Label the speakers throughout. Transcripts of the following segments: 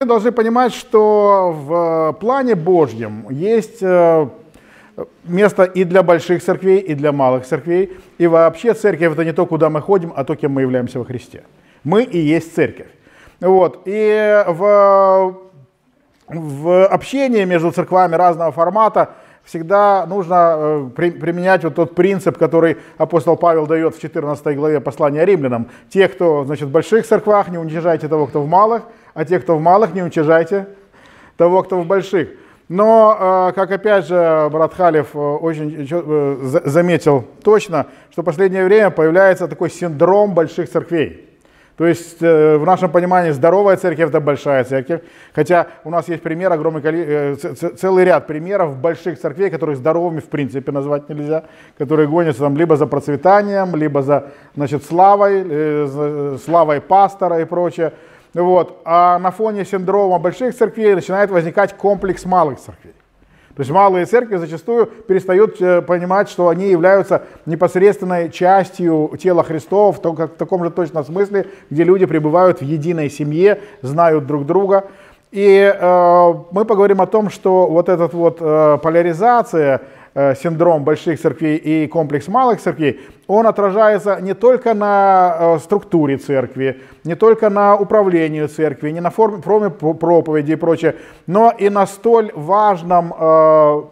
Speaker 1: Мы должны понимать, что в плане Божьем есть э, место и для больших церквей, и для малых церквей. И вообще церковь это не то, куда мы ходим, а то, кем мы являемся во Христе. Мы и есть церковь. Вот. И в, в общении между церквами разного формата всегда нужно э, применять вот тот принцип, который апостол Павел дает в 14 главе послания римлянам. Те, кто значит, в больших церквах, не уничижайте того, кто в малых, а те, кто в малых, не уничижайте того, кто в больших. Но, э, как опять же брат Халев э, очень заметил точно, что в последнее время появляется такой синдром больших церквей. То есть э, в нашем понимании здоровая церковь – это большая церковь. Хотя у нас есть пример, огромный, э, целый ряд примеров больших церквей, которые здоровыми в принципе назвать нельзя, которые гонятся там либо за процветанием, либо за значит, славой, э, славой пастора и прочее. Вот. А на фоне синдрома больших церквей начинает возникать комплекс малых церквей. То есть малые церкви зачастую перестают э, понимать, что они являются непосредственной частью тела Христова в, в таком же точном смысле, где люди пребывают в единой семье, знают друг друга. И э, мы поговорим о том, что вот эта вот э, поляризация, синдром больших церквей и комплекс малых церквей, он отражается не только на э, структуре церкви, не только на управлении церкви, не на форме, форме проповеди и прочее, но и на столь важном э,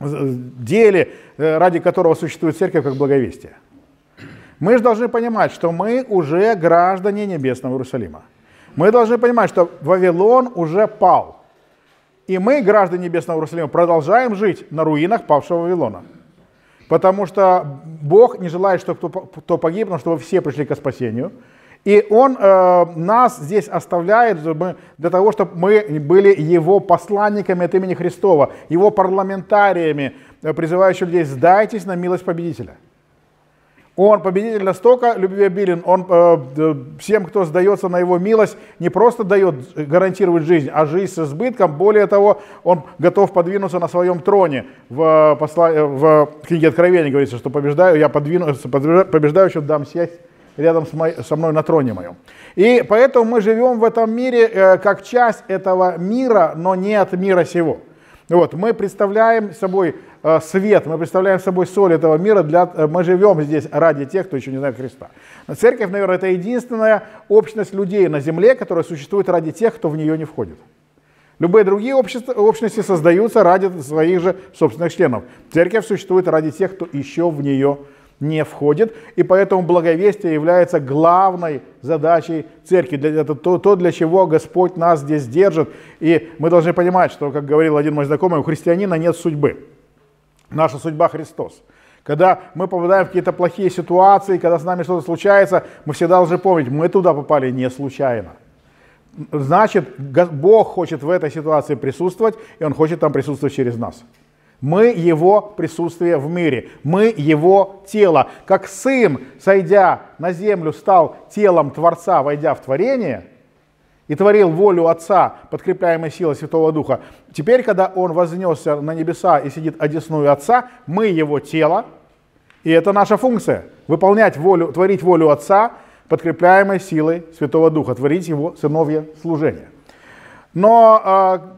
Speaker 1: деле, ради которого существует церковь как благовестие. Мы же должны понимать, что мы уже граждане Небесного Иерусалима. Мы должны понимать, что Вавилон уже пал. И мы, граждане Небесного Иерусалима, продолжаем жить на руинах павшего Вавилона. Потому что Бог не желает, чтобы кто погиб, но чтобы все пришли к спасению. И Он э, нас здесь оставляет для того, чтобы мы были Его посланниками от имени Христова, Его парламентариями, э, призывающими людей, сдайтесь на милость победителя. Он победитель настолько любвеобилен, он э, всем, кто сдается на его милость, не просто дает, гарантировать жизнь, а жизнь с избытком. Более того, он готов подвинуться на своем троне. В, посла... в книге Откровения говорится, что побеждаю, я подвину, побеждающим дам сесть рядом с мой, со мной на троне моем. И поэтому мы живем в этом мире э, как часть этого мира, но не от мира сего. Вот, мы представляем собой э, свет, мы представляем собой соль этого мира, для, э, мы живем здесь ради тех, кто еще не знает Христа. Церковь, наверное, это единственная общность людей на земле, которая существует ради тех, кто в нее не входит. Любые другие общества, общности создаются ради своих же собственных членов. Церковь существует ради тех, кто еще в нее не входит, и поэтому благовестие является главной задачей церкви. Это то, то, для чего Господь нас здесь держит. И мы должны понимать, что, как говорил один мой знакомый, у христианина нет судьбы. Наша судьба Христос. Когда мы попадаем в какие-то плохие ситуации, когда с нами что-то случается, мы всегда должны помнить, мы туда попали не случайно. Значит, Бог хочет в этой ситуации присутствовать, и Он хочет там присутствовать через нас. Мы Его присутствие в мире, мы Его тело. Как Сын, сойдя на землю, стал телом Творца, войдя в творение, и творил волю Отца, подкрепляемой силой Святого Духа. Теперь, когда Он вознесся на небеса и сидит одесную Отца, мы Его тело, и это наша функция – выполнять волю, творить волю Отца, подкрепляемой силой Святого Духа, творить Его сыновье служение. Но а,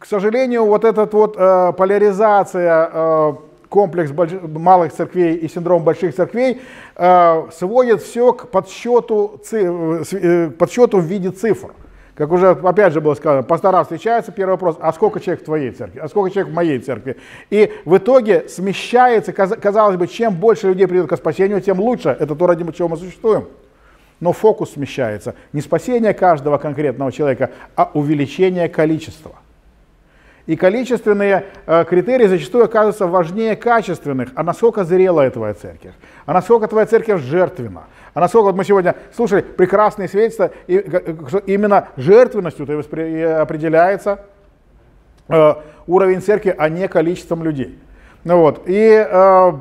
Speaker 1: к сожалению, вот эта вот э, поляризация, э, комплекс малых церквей и синдром больших церквей э, сводит все к подсчету, ци... э, подсчету в виде цифр. Как уже опять же было сказано, пастора встречаются, первый вопрос, а сколько человек в твоей церкви, а сколько человек в моей церкви. И в итоге смещается, казалось бы, чем больше людей придет к спасению, тем лучше. Это то, ради чего мы существуем. Но фокус смещается. Не спасение каждого конкретного человека, а увеличение количества. И количественные э, критерии зачастую оказываются важнее качественных. А насколько зрела твоя церковь? А насколько твоя церковь жертвенна? А насколько вот мы сегодня слушали прекрасные свидетельства, и, именно жертвенностью определяется э, уровень церкви, а не количеством людей. Ну вот. И э,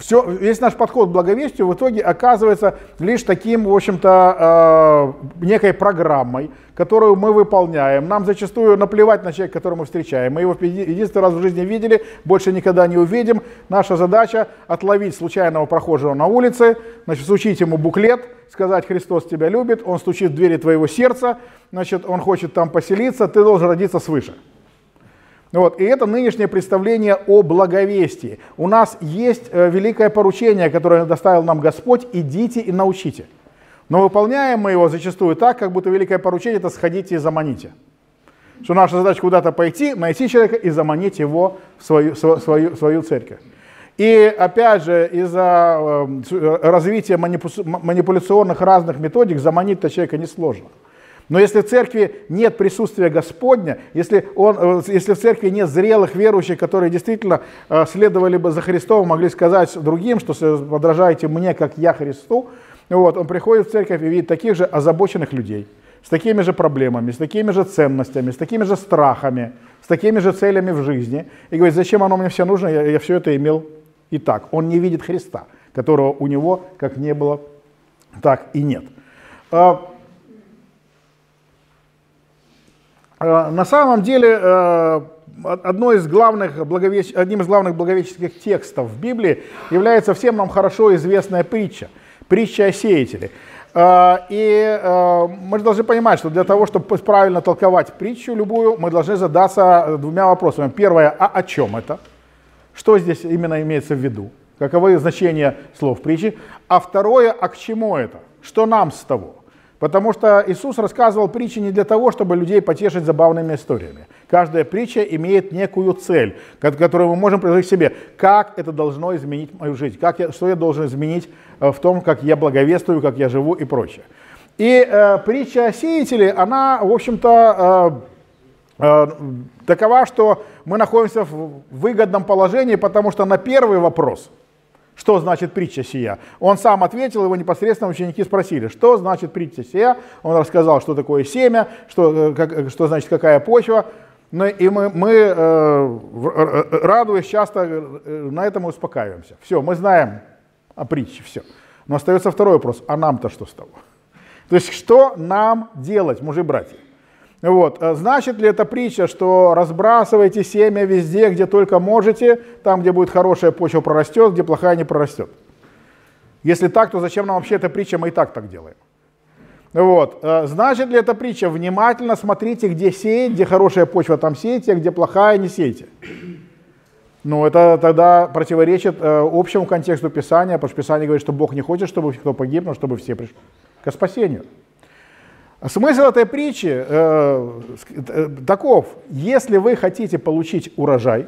Speaker 1: все, весь наш подход к благовестию в итоге оказывается лишь таким, в общем-то, э, некой программой, которую мы выполняем. Нам зачастую наплевать на человека, которого мы встречаем. Мы его единственный раз в жизни видели, больше никогда не увидим. Наша задача отловить случайного прохожего на улице, значит, сучить ему буклет, сказать, Христос тебя любит, Он стучит в двери твоего сердца, значит, Он хочет там поселиться, ты должен родиться свыше. Вот. И это нынешнее представление о благовестии. У нас есть э, великое поручение, которое доставил нам Господь, идите и научите. Но выполняем мы его зачастую так, как будто великое поручение это сходите и заманите. Что наша задача куда-то пойти, найти человека и заманить его в свою, свою, свою церковь. И опять же, из-за э, развития манипуляционных разных методик заманить-то человека несложно. Но если в церкви нет присутствия Господня, если, он, э, если в церкви нет зрелых верующих, которые действительно э, следовали бы за Христом, могли сказать другим, что подражайте мне, как я Христу, вот, он приходит в церковь и видит таких же озабоченных людей, с такими же проблемами, с такими же ценностями, с такими же страхами, с такими же целями в жизни. И говорит, зачем оно мне все нужно, я, я все это имел и так. Он не видит Христа, которого у него как не было, так и нет. А, Э, на самом деле, э, одной из главных благовеч... одним из главных благовещенских текстов в Библии является всем нам хорошо известная притча, притча о сеятеле. Э, и мы же должны понимать, что для того, чтобы правильно толковать притчу любую, мы должны задаться двумя вопросами. Первое, а о чем это? Что здесь именно имеется в виду? Каковы значения слов притчи? А второе, а к чему это? Что нам с того? Потому что Иисус рассказывал притчи не для того, чтобы людей потешить забавными историями. Каждая притча имеет некую цель, которую мы можем предложить себе. Как это должно изменить мою жизнь? Как я, что я должен изменить э, в том, как я благовествую, как я живу и прочее. И э, притча о сеятеле, она, в общем-то, э, э, такова, что мы находимся в выгодном положении, потому что на первый вопрос – что значит притча сия? Он сам ответил, его непосредственно ученики спросили, что значит притча сия? Он рассказал, что такое семя, что, э, как, э, что значит какая почва. Ну, и мы, мы э, радуясь, часто э, на этом успокаиваемся. Все, мы знаем о притче, все. Но остается второй вопрос, а нам-то что с того? То есть, что нам делать, мужи-братья? Вот. А значит ли это притча, что разбрасывайте семя везде, где только можете, там, где будет хорошая почва, прорастет, где плохая не прорастет? Если так, то зачем нам вообще эта притча, мы и так так делаем. Вот. А значит ли эта притча, внимательно смотрите, где сеять, где хорошая почва, там сейте, а где плохая, не сейте. Ну, это тогда противоречит э, общему контексту Писания, потому что Писание говорит, что Бог не хочет, чтобы кто погиб, но чтобы все пришли к спасению. Смысл этой притчи э, э, таков. Если вы хотите получить урожай,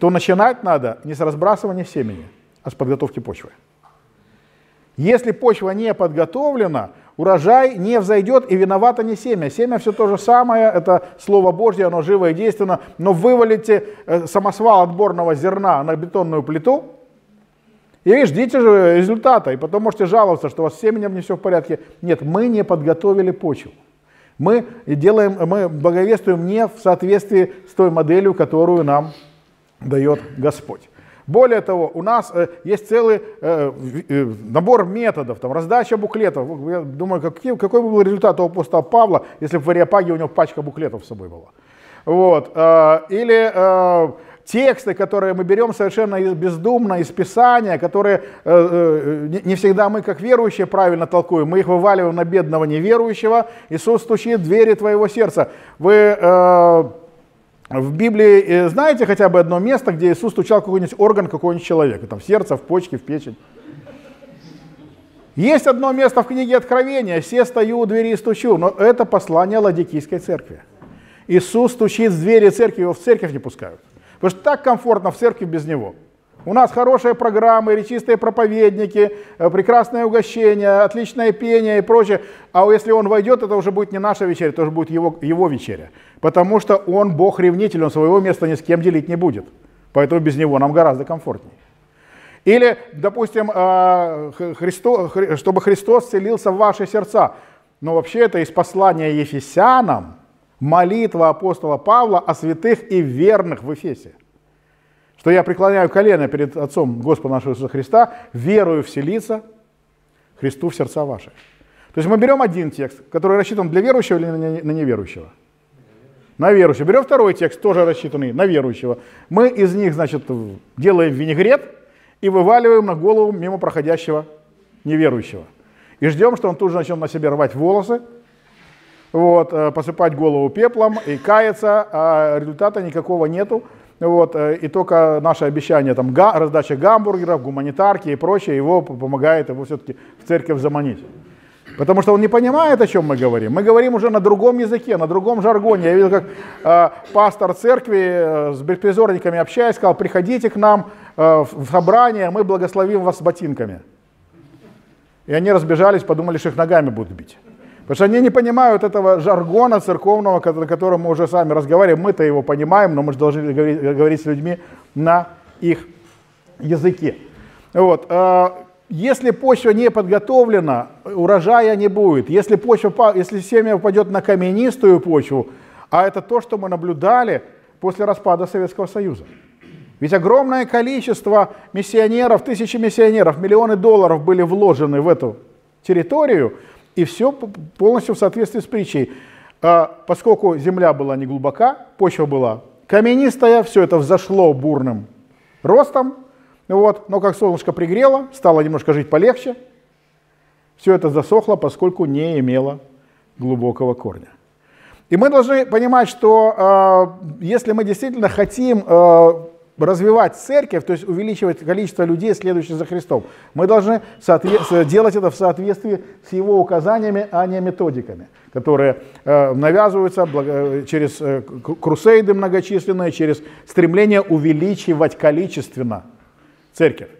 Speaker 1: то начинать надо не с разбрасывания семени, а с подготовки почвы. Если почва не подготовлена, урожай не взойдет и виновато не семя. Семя все то же самое, это Слово Божье, оно живо и действенно, но вывалите э, самосвал отборного зерна на бетонную плиту, и ждите же результата, и потом можете жаловаться, что у вас с семенем не все в порядке. Нет, мы не подготовили почву. Мы делаем, мы благовествуем не в соответствии с той моделью, которую нам дает Господь. Более того, у нас э, есть целый э, э, набор методов, там, раздача буклетов. Я думаю, какой, какой бы был результат у апостола Павла, если бы в Ариапаге у него пачка буклетов с собой была. Вот. Э, или э, тексты, которые мы берем совершенно бездумно из Писания, которые э, э, не всегда мы, как верующие, правильно толкуем, мы их вываливаем на бедного неверующего. Иисус стучит в двери твоего сердца. Вы э, в Библии знаете хотя бы одно место, где Иисус стучал какой-нибудь орган какого-нибудь человека, там в сердце, в почке, в печень? Есть одно место в книге Откровения, «Все стою у двери и стучу», но это послание Ладикийской церкви. Иисус стучит в двери церкви, его в церковь не пускают. Потому что так комфортно в церкви без него. У нас хорошие программы, речистые проповедники, э, прекрасное угощение, отличное пение и прочее. А если он войдет, это уже будет не наша вечеря, это уже будет его, его вечеря. Потому что он Бог ревнитель, он своего места ни с кем делить не будет. Поэтому без него нам гораздо комфортнее. Или, допустим, э, Христо, чтобы Христос целился в ваши сердца. Но вообще это из послания Ефесянам, молитва апостола Павла о святых и верных в Эфесе. Что я преклоняю колено перед Отцом Господа нашего Иисуса Христа, верую вселиться Христу в сердца ваши. То есть мы берем один текст, который рассчитан для верующего или на неверующего? На верующего. Берем второй текст, тоже рассчитанный на верующего. Мы из них, значит, делаем винегрет и вываливаем на голову мимо проходящего неверующего. и ждем, что он тут же начнет на себе рвать волосы, вот, э, посыпать голову пеплом и каяться, а результата никакого нету. Вот, э, и только наше обещание, там, га, раздача гамбургеров, гуманитарки и прочее, его помогает его все-таки в церковь заманить. Потому что он не понимает, о чем мы говорим. Мы говорим уже на другом языке, на другом жаргоне. Я видел, как э, пастор церкви э, с беспризорниками общаясь, сказал, приходите к нам э, в собрание, мы благословим вас ботинками. И они разбежались, подумали, что их ногами будут бить. Потому что они не понимают этого жаргона церковного, на котором мы уже сами разговариваем. Мы-то его понимаем, но мы же должны говорить, говорить с людьми на их языке. Вот. Э, если почва не подготовлена, урожая не будет. Если, почва, если семя упадет на каменистую почву, а это то, что мы наблюдали после распада Советского Союза. Ведь огромное количество миссионеров, тысячи миссионеров, миллионы долларов были вложены в эту территорию, и все полностью в соответствии с притчей. А, поскольку земля была не глубока, почва была каменистая, все это взошло бурным ростом, вот, но как солнышко пригрело, стало немножко жить полегче, все это засохло, поскольку не имело глубокого корня. И мы должны понимать, что э, если мы действительно хотим э, развивать церковь, то есть увеличивать количество людей, следующих за Христом, мы должны делать это в соответствии с его указаниями, а не методиками, которые э, навязываются благо- через э, крусейды многочисленные, через стремление увеличивать количественно церковь.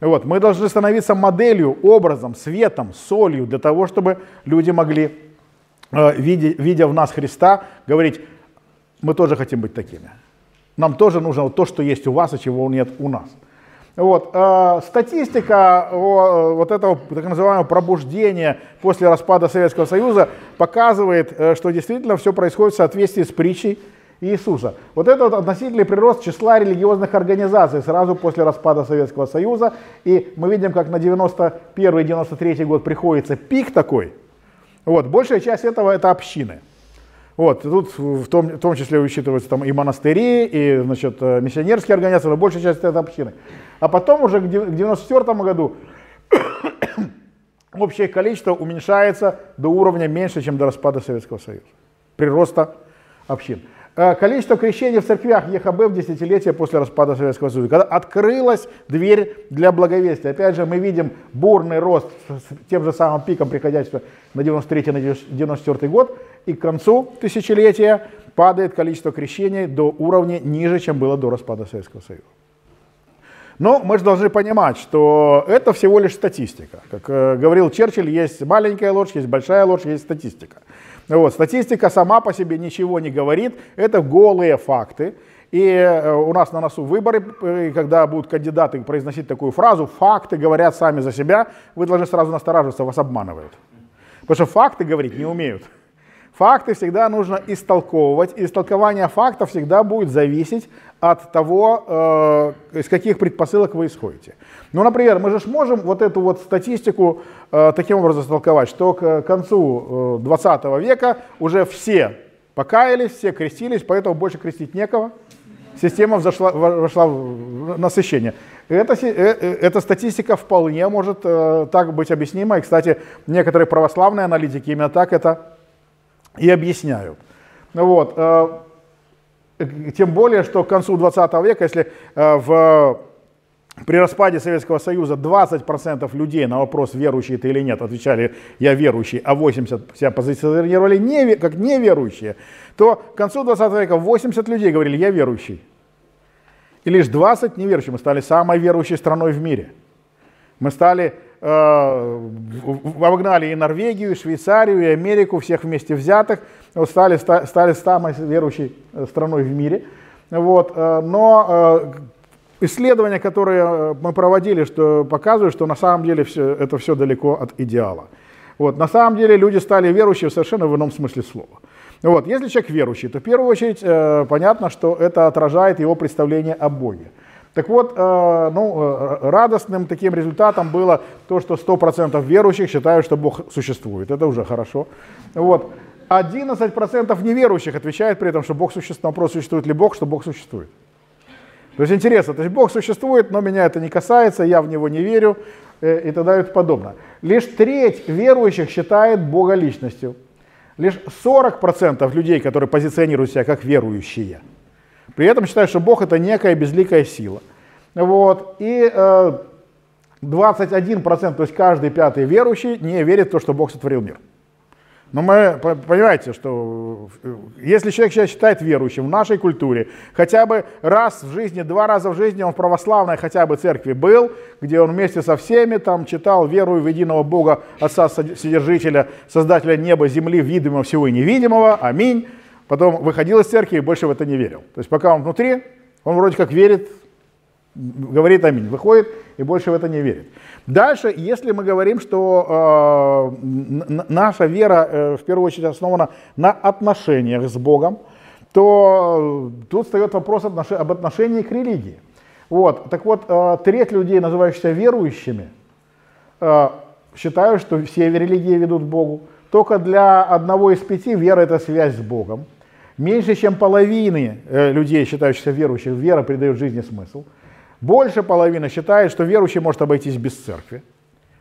Speaker 1: Вот, мы должны становиться моделью, образом, светом, солью для того, чтобы люди могли, э, видя, видя в нас Христа, говорить, мы тоже хотим быть такими. Нам тоже нужно вот то, что есть у вас, и чего нет у нас. Вот, э, статистика вот этого так называемого пробуждения после распада Советского Союза показывает, э, что действительно все происходит в соответствии с притчей Иисуса. Вот это вот относительный прирост числа религиозных организаций сразу после распада Советского Союза. И мы видим, как на 91-93 год приходится пик такой. Вот, большая часть этого это общины. Вот, тут в том, в том числе учитываются там и монастыри, и значит, э, миссионерские организации, но большая часть это общины. А потом уже к 1994 году общее количество уменьшается до уровня меньше, чем до распада Советского Союза. Прироста общин. Э, количество крещений в церквях ЕХБ в десятилетие после распада Советского Союза, когда открылась дверь для благовестия. Опять же, мы видим бурный рост с тем же самым пиком приходящего на 93-94 год, и к концу тысячелетия падает количество крещений до уровня ниже, чем было до распада Советского Союза. Но мы же должны понимать, что это всего лишь статистика. Как э, говорил Черчилль, есть маленькая ложь, есть большая ложь, есть статистика. Вот, статистика сама по себе ничего не говорит, это голые факты. И э, у нас на носу выборы, э, когда будут кандидаты произносить такую фразу, факты говорят сами за себя, вы должны сразу настораживаться, вас обманывают. Потому что факты говорить не умеют. Факты всегда нужно истолковывать, истолкование фактов всегда будет зависеть от того, э, из каких предпосылок вы исходите. Ну, например, мы же можем вот эту вот статистику э, таким образом истолковать, что к концу э, 20 века уже все покаялись, все крестились, поэтому больше крестить некого. Система взошла, вошла в насыщение. Эта, э, э, эта статистика вполне может э, так быть объяснима. И, кстати, некоторые православные аналитики именно так это и объясняют. Вот. Э, тем более, что к концу 20 века, если э, в, при распаде Советского Союза 20% людей на вопрос, верующие ты или нет, отвечали «я верующий», а 80% себя позиционировали не, как неверующие, то к концу 20 века 80 людей говорили «я верующий». И лишь 20 неверующих. Мы стали самой верующей страной в мире. Мы стали Э, обогнали и Норвегию, и Швейцарию, и Америку, всех вместе взятых, стали, стали самой верующей э, страной в мире. Вот. Э, но исследования, которые мы проводили, что показывают, что на самом деле все, это все далеко от идеала. Вот. На самом деле люди стали верующими совершенно в ином смысле слова. Вот. Если человек верующий, то в первую очередь понятно, что это отражает его представление о Боге. Так вот, э, ну, э, радостным таким результатом было то, что 100% верующих считают, что Бог существует. Это уже хорошо. Вот. 11% неверующих отвечают при этом, что Бог существует. На вопрос, существует ли Бог, что Бог существует. То есть интересно, то есть Бог существует, но меня это не касается, я в него не верю. и так далее и подобное. Лишь треть верующих считает Бога личностью. Лишь 40% людей, которые позиционируют себя как верующие, при этом считают, что Бог это некая безликая сила. Вот. И э, 21%, то есть каждый пятый верующий, не верит в то, что Бог сотворил мир. Но мы, понимаете, что э, если человек себя считает верующим в нашей культуре, хотя бы раз в жизни, два раза в жизни он в православной хотя бы церкви был, где он вместе со всеми там читал верую в единого Бога, Отца Содержителя, Создателя неба, земли, видимого всего и невидимого, аминь. Потом выходил из церкви и больше в это не верил. То есть пока он внутри, он вроде как верит, говорит аминь, выходит и больше в это не верит. Дальше, если мы говорим, что э, наша вера э, в первую очередь основана на отношениях с Богом, то тут встает вопрос отнош... об отношении к религии. Вот. Так вот, э, треть людей, называющихся верующими, э, считают, что все религии ведут к Богу. Только для одного из пяти вера – это связь с Богом. Меньше, чем половины э, людей, считающихся верующих, вера придает жизни смысл. Больше половины считает, что верующий может обойтись без церкви.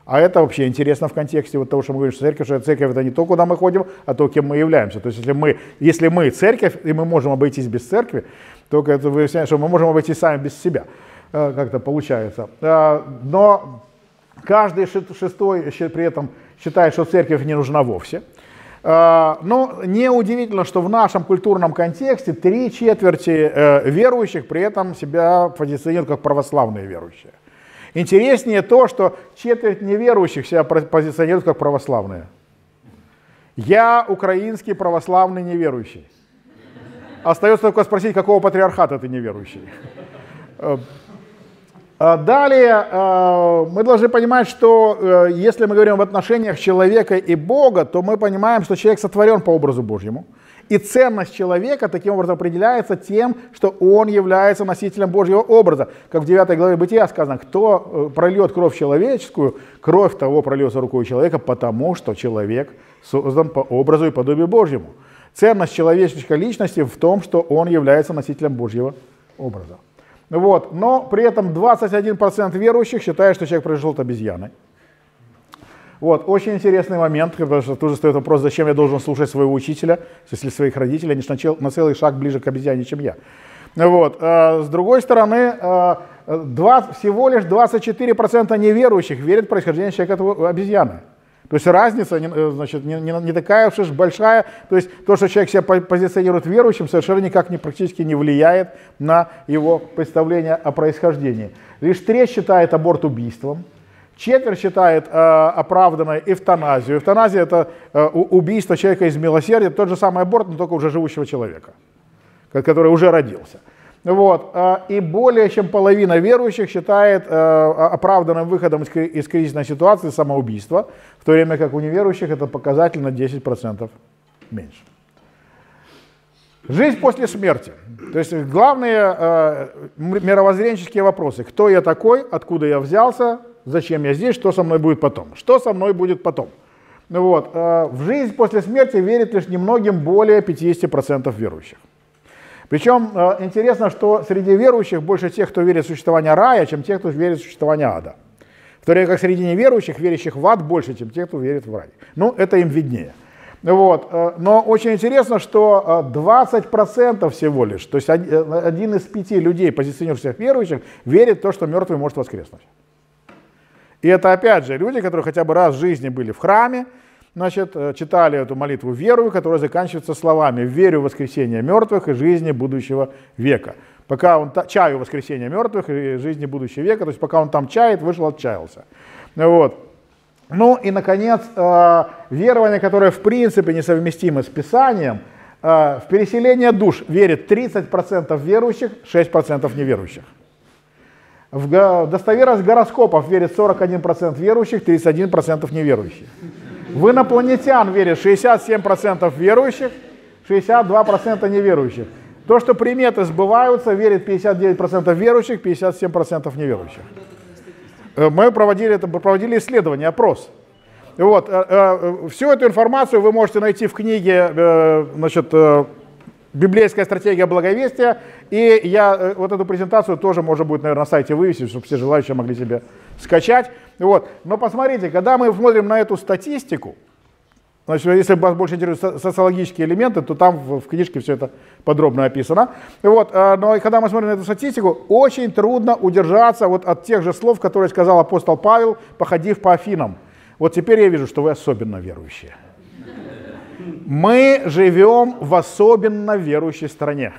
Speaker 1: А это вообще интересно в контексте вот того, что мы говорим, что церковь, что церковь это не то, куда мы ходим, а то, кем мы являемся. То есть если мы, если мы церковь, и мы можем обойтись без церкви, то это выясняет, что мы можем обойтись сами без себя. Э, как-то получается. Э, но каждый шестой при этом считает, что церковь не нужна вовсе. А, но неудивительно, что в нашем культурном контексте три четверти э, верующих при этом себя позиционируют как православные верующие. Интереснее то, что четверть неверующих себя позиционируют как православные. Я украинский православный неверующий. Остается только спросить, какого патриархата ты неверующий. А далее э, мы должны понимать, что э, если мы говорим об отношениях человека и Бога, то мы понимаем, что человек сотворен по образу Божьему. И ценность человека таким образом определяется тем, что он является носителем Божьего образа. Как в 9 главе Бытия сказано, кто э, прольет кровь человеческую, кровь того прольется рукой человека, потому что человек создан по образу и подобию Божьему. Ценность человеческой личности в том, что он является носителем Божьего образа. Вот. Но при этом 21% верующих считают, что человек пришел от обезьяны. Вот. Очень интересный момент, потому что тоже стоит вопрос, зачем я должен слушать своего учителя, если своих родителей, они же на целый шаг ближе к обезьяне, чем я. Вот. А с другой стороны, 2, а, всего лишь 24% неверующих верят в происхождение человека от обезьяны. То есть разница э, значит, не, не, не такая уж большая. То есть то, что человек себя позиционирует верующим, совершенно никак не, практически не влияет на его представление о происхождении. Лишь треть считает аборт убийством. Четверть считает э, оправданной эвтаназию. Эвтаназия – это э, убийство человека из милосердия, тот же самый аборт, но только уже живущего человека, который уже родился. Вот. А, и более чем половина верующих считает э, оправданным выходом из кризисной ситуации самоубийство, в то время как у неверующих это показатель на 10% меньше. Жизнь после смерти. То есть главные э, мировоззренческие вопросы. Кто я такой, откуда я взялся, зачем я здесь, что со мной будет потом. Что со мной будет потом. Вот. Э, в жизнь после смерти верит лишь немногим более 50% верующих. Причем э, интересно, что среди верующих больше тех, кто верит в существование рая, чем тех, кто верит в существование ада. В то время как среди неверующих, верящих в ад, больше, чем тех, кто верит в рай. Ну, это им виднее. Вот. Э, но очень интересно, что 20% э, всего лишь, то есть один из пяти людей, позиционирующих верующих, верит в то, что мертвый может воскреснуть. И это опять же люди, которые хотя бы раз в жизни были в храме, значит, э, читали эту молитву верую, которая заканчивается словами «Верю в воскресение мертвых и жизни будущего века». Пока он чаю воскресения мертвых и жизни будущего века, то есть пока он там чает, вышел, отчаялся. Вот. Ну и, наконец, э, верование, которое в принципе несовместимо с Писанием, э, в переселение душ верит 30% верующих, 6% неверующих. В достоверность гороскопов верит 41% верующих, 31% неверующих. В инопланетян верит 67% верующих, 62% неверующих. То, что приметы сбываются, верит 59% верующих, 57% неверующих. Э, мы проводили, это, проводили исследование, опрос. Вот, э, э, всю эту информацию вы можете найти в книге значит, «Библейская стратегия благовестия». И я вот эту презентацию тоже можно будет, наверное, на сайте вывесить, чтобы все желающие могли себе скачать. Вот. Но посмотрите, когда мы смотрим на эту статистику, Значит, если вас больше интересуют социологические элементы, то там в, в книжке все это подробно описано. Вот, э, но когда мы смотрим на эту статистику, очень трудно удержаться вот от тех же слов, которые сказал апостол Павел, походив по Афинам. Вот теперь я вижу, что вы особенно верующие. Мы живем в особенно верующей стране.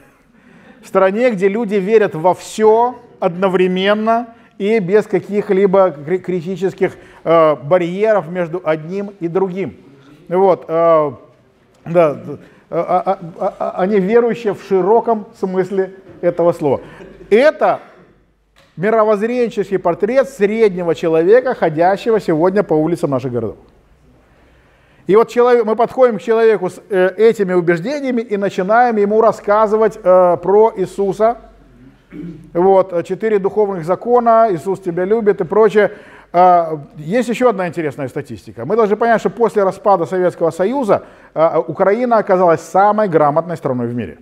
Speaker 1: В стране, где люди верят во все одновременно и без каких-либо критических э, барьеров между одним и другим. Вот, э, да, э, а, а, а, они верующие в широком смысле этого слова. Это мировоззренческий портрет среднего человека, ходящего сегодня по улицам наших городов. И вот человек, мы подходим к человеку с э, этими убеждениями и начинаем ему рассказывать э, про Иисуса. Вот, четыре духовных закона, Иисус тебя любит и прочее. А, есть еще одна интересная статистика. Мы должны понять, что после распада Советского Союза а, Украина оказалась самой грамотной страной в мире.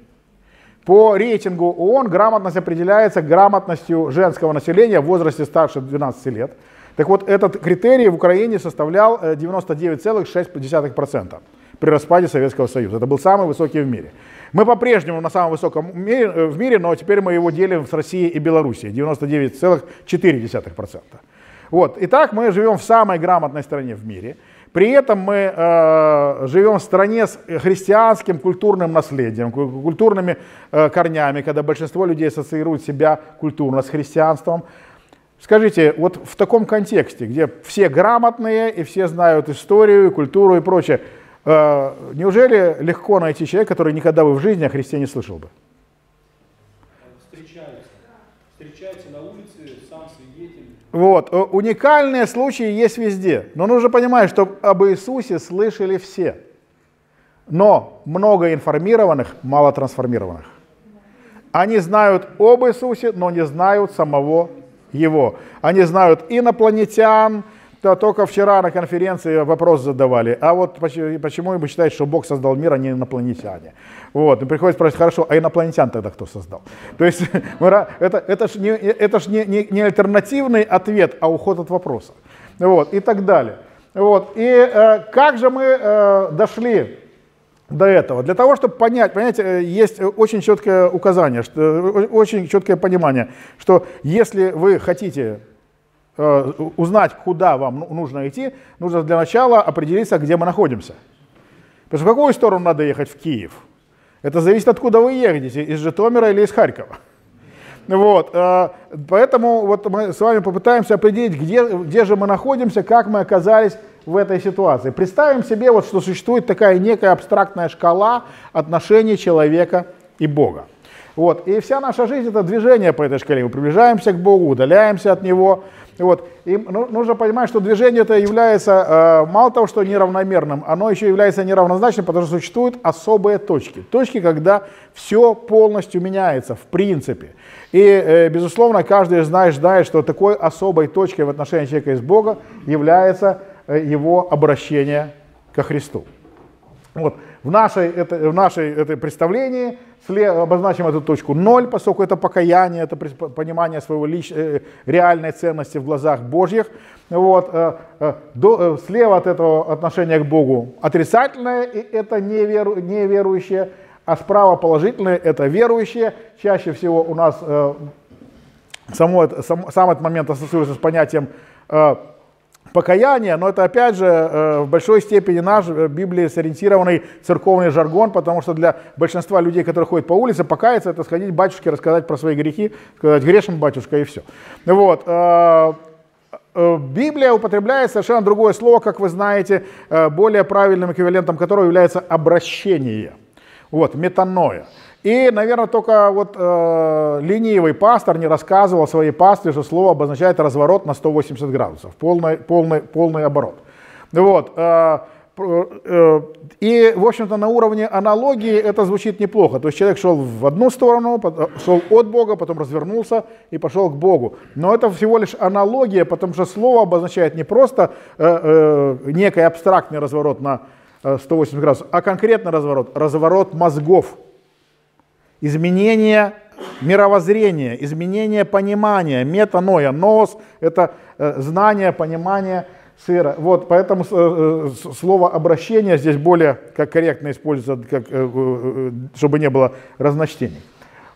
Speaker 1: По рейтингу ООН грамотность определяется грамотностью женского населения в возрасте старше 12 лет. Так вот, этот критерий в Украине составлял 99,6% э, при распаде Советского Союза. Это был самый высокий в мире. Мы по-прежнему на самом высоком мире, э, в мире, но теперь мы его делим с Россией и Белоруссией. 99,4%. Вот. Итак, мы живем в самой грамотной стране в мире. При этом мы э, живем в стране с христианским культурным наследием, культурными э, корнями, когда большинство людей ассоциируют себя культурно с христианством. Скажите, вот в таком контексте, где все грамотные и все знают историю, культуру и прочее, э, неужели легко найти человека, который никогда бы в жизни о Христе не слышал бы?
Speaker 2: Встречаются. Встречаются на улице, сам свидетель.
Speaker 1: Вот. Э, уникальные случаи есть везде. Но нужно понимать, что об Иисусе слышали все. Но много информированных, мало трансформированных. Они знают об Иисусе, но не знают самого его. Они знают инопланетян, то только вчера на конференции вопрос задавали, а вот почему вы считаете, что Бог создал мир, а не инопланетяне? Вот, и приходится спросить, хорошо, а инопланетян тогда кто создал? То есть это, это же не, это ж не, не, не альтернативный ответ, а уход от вопроса. Вот, и так далее. Вот, и э, как же мы э, дошли до этого. Для того, чтобы понять, понимаете, э, есть очень четкое указание, что, э, очень четкое понимание, что если вы хотите э, узнать, куда вам ну, нужно идти, нужно для начала определиться, где мы находимся. Потому что в какую сторону надо ехать в Киев? Это зависит, откуда вы едете, из Житомира или из Харькова. Вот, поэтому вот мы с вами попытаемся определить, где, где же мы находимся, как мы оказались в этой ситуации. Представим себе, вот, что существует такая некая абстрактная шкала отношений человека и Бога. Вот. И вся наша жизнь это движение по этой шкале. Мы приближаемся к Богу, удаляемся от Него. Вот. И ну, нужно понимать, что движение это является э, мало того, что неравномерным, оно еще является неравнозначным, потому что существуют особые точки. Точки, когда все полностью меняется, в принципе. И, э, безусловно, каждый из знает, что такой особой точкой в отношении человека и с Бога является Э, его обращение ко Христу. Вот. В, нашей, это, в нашей это представлении обозначим эту точку ноль, поскольку это покаяние, это понимание своего лич, э, реальной ценности в глазах Божьих. Вот. Э, до, слева от этого отношения к Богу отрицательное, и это неверу, неверующее, а справа положительное, это верующее. Чаще всего у нас само, сам, сам этот момент ассоциируется с понятием покаяние, но это опять же э, в большой степени наш э, Библии сориентированный церковный жаргон, потому что для большинства людей, которые ходят по улице, покаяться это сходить к батюшке, рассказать про свои грехи, сказать грешен батюшка и все. Вот. Э, Библия употребляет совершенно другое слово, как вы знаете, более правильным эквивалентом которого является обращение. Вот, метаноя. И, наверное, только вот э, ленивый пастор не рассказывал своей пастве, что слово обозначает разворот на 180 градусов, полный, полный, полный оборот. Вот. Э, э, и, в общем-то, на уровне аналогии это звучит неплохо. То есть человек шел в одну сторону, шел от Бога, потом развернулся и пошел к Богу. Но это всего лишь аналогия, потому что слово обозначает не просто э, э, некий абстрактный разворот на 180 градусов, а конкретный разворот, разворот мозгов изменение мировоззрение, изменение понимания, метаноя, нос – это э, знание, понимание, сфера. Вот, поэтому э, э, слово обращение здесь более как корректно используется, как, чтобы не было разночтений.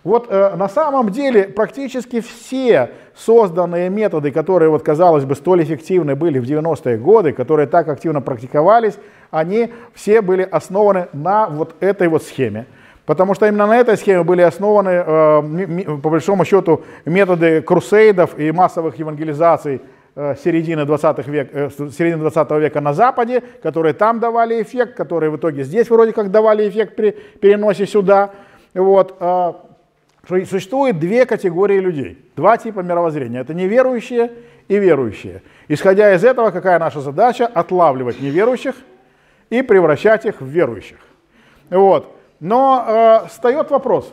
Speaker 1: Вот на самом деле практически все созданные методы, которые, вот, казалось бы, столь эффективны были в 90-е годы, которые так активно практиковались, они все были основаны на вот этой вот схеме. Потому что именно на этой схеме были основаны, э, по большому счету, методы крусейдов и массовых евангелизаций э, середины 20, век, э, середины 20 века на Западе, которые там давали эффект, которые в итоге здесь вроде как давали эффект при переносе сюда. Вот. Существует две категории людей, два типа мировоззрения. Это неверующие и верующие. Исходя из этого, какая наша задача? Отлавливать неверующих и превращать их в верующих. Вот. Но э, встает вопрос,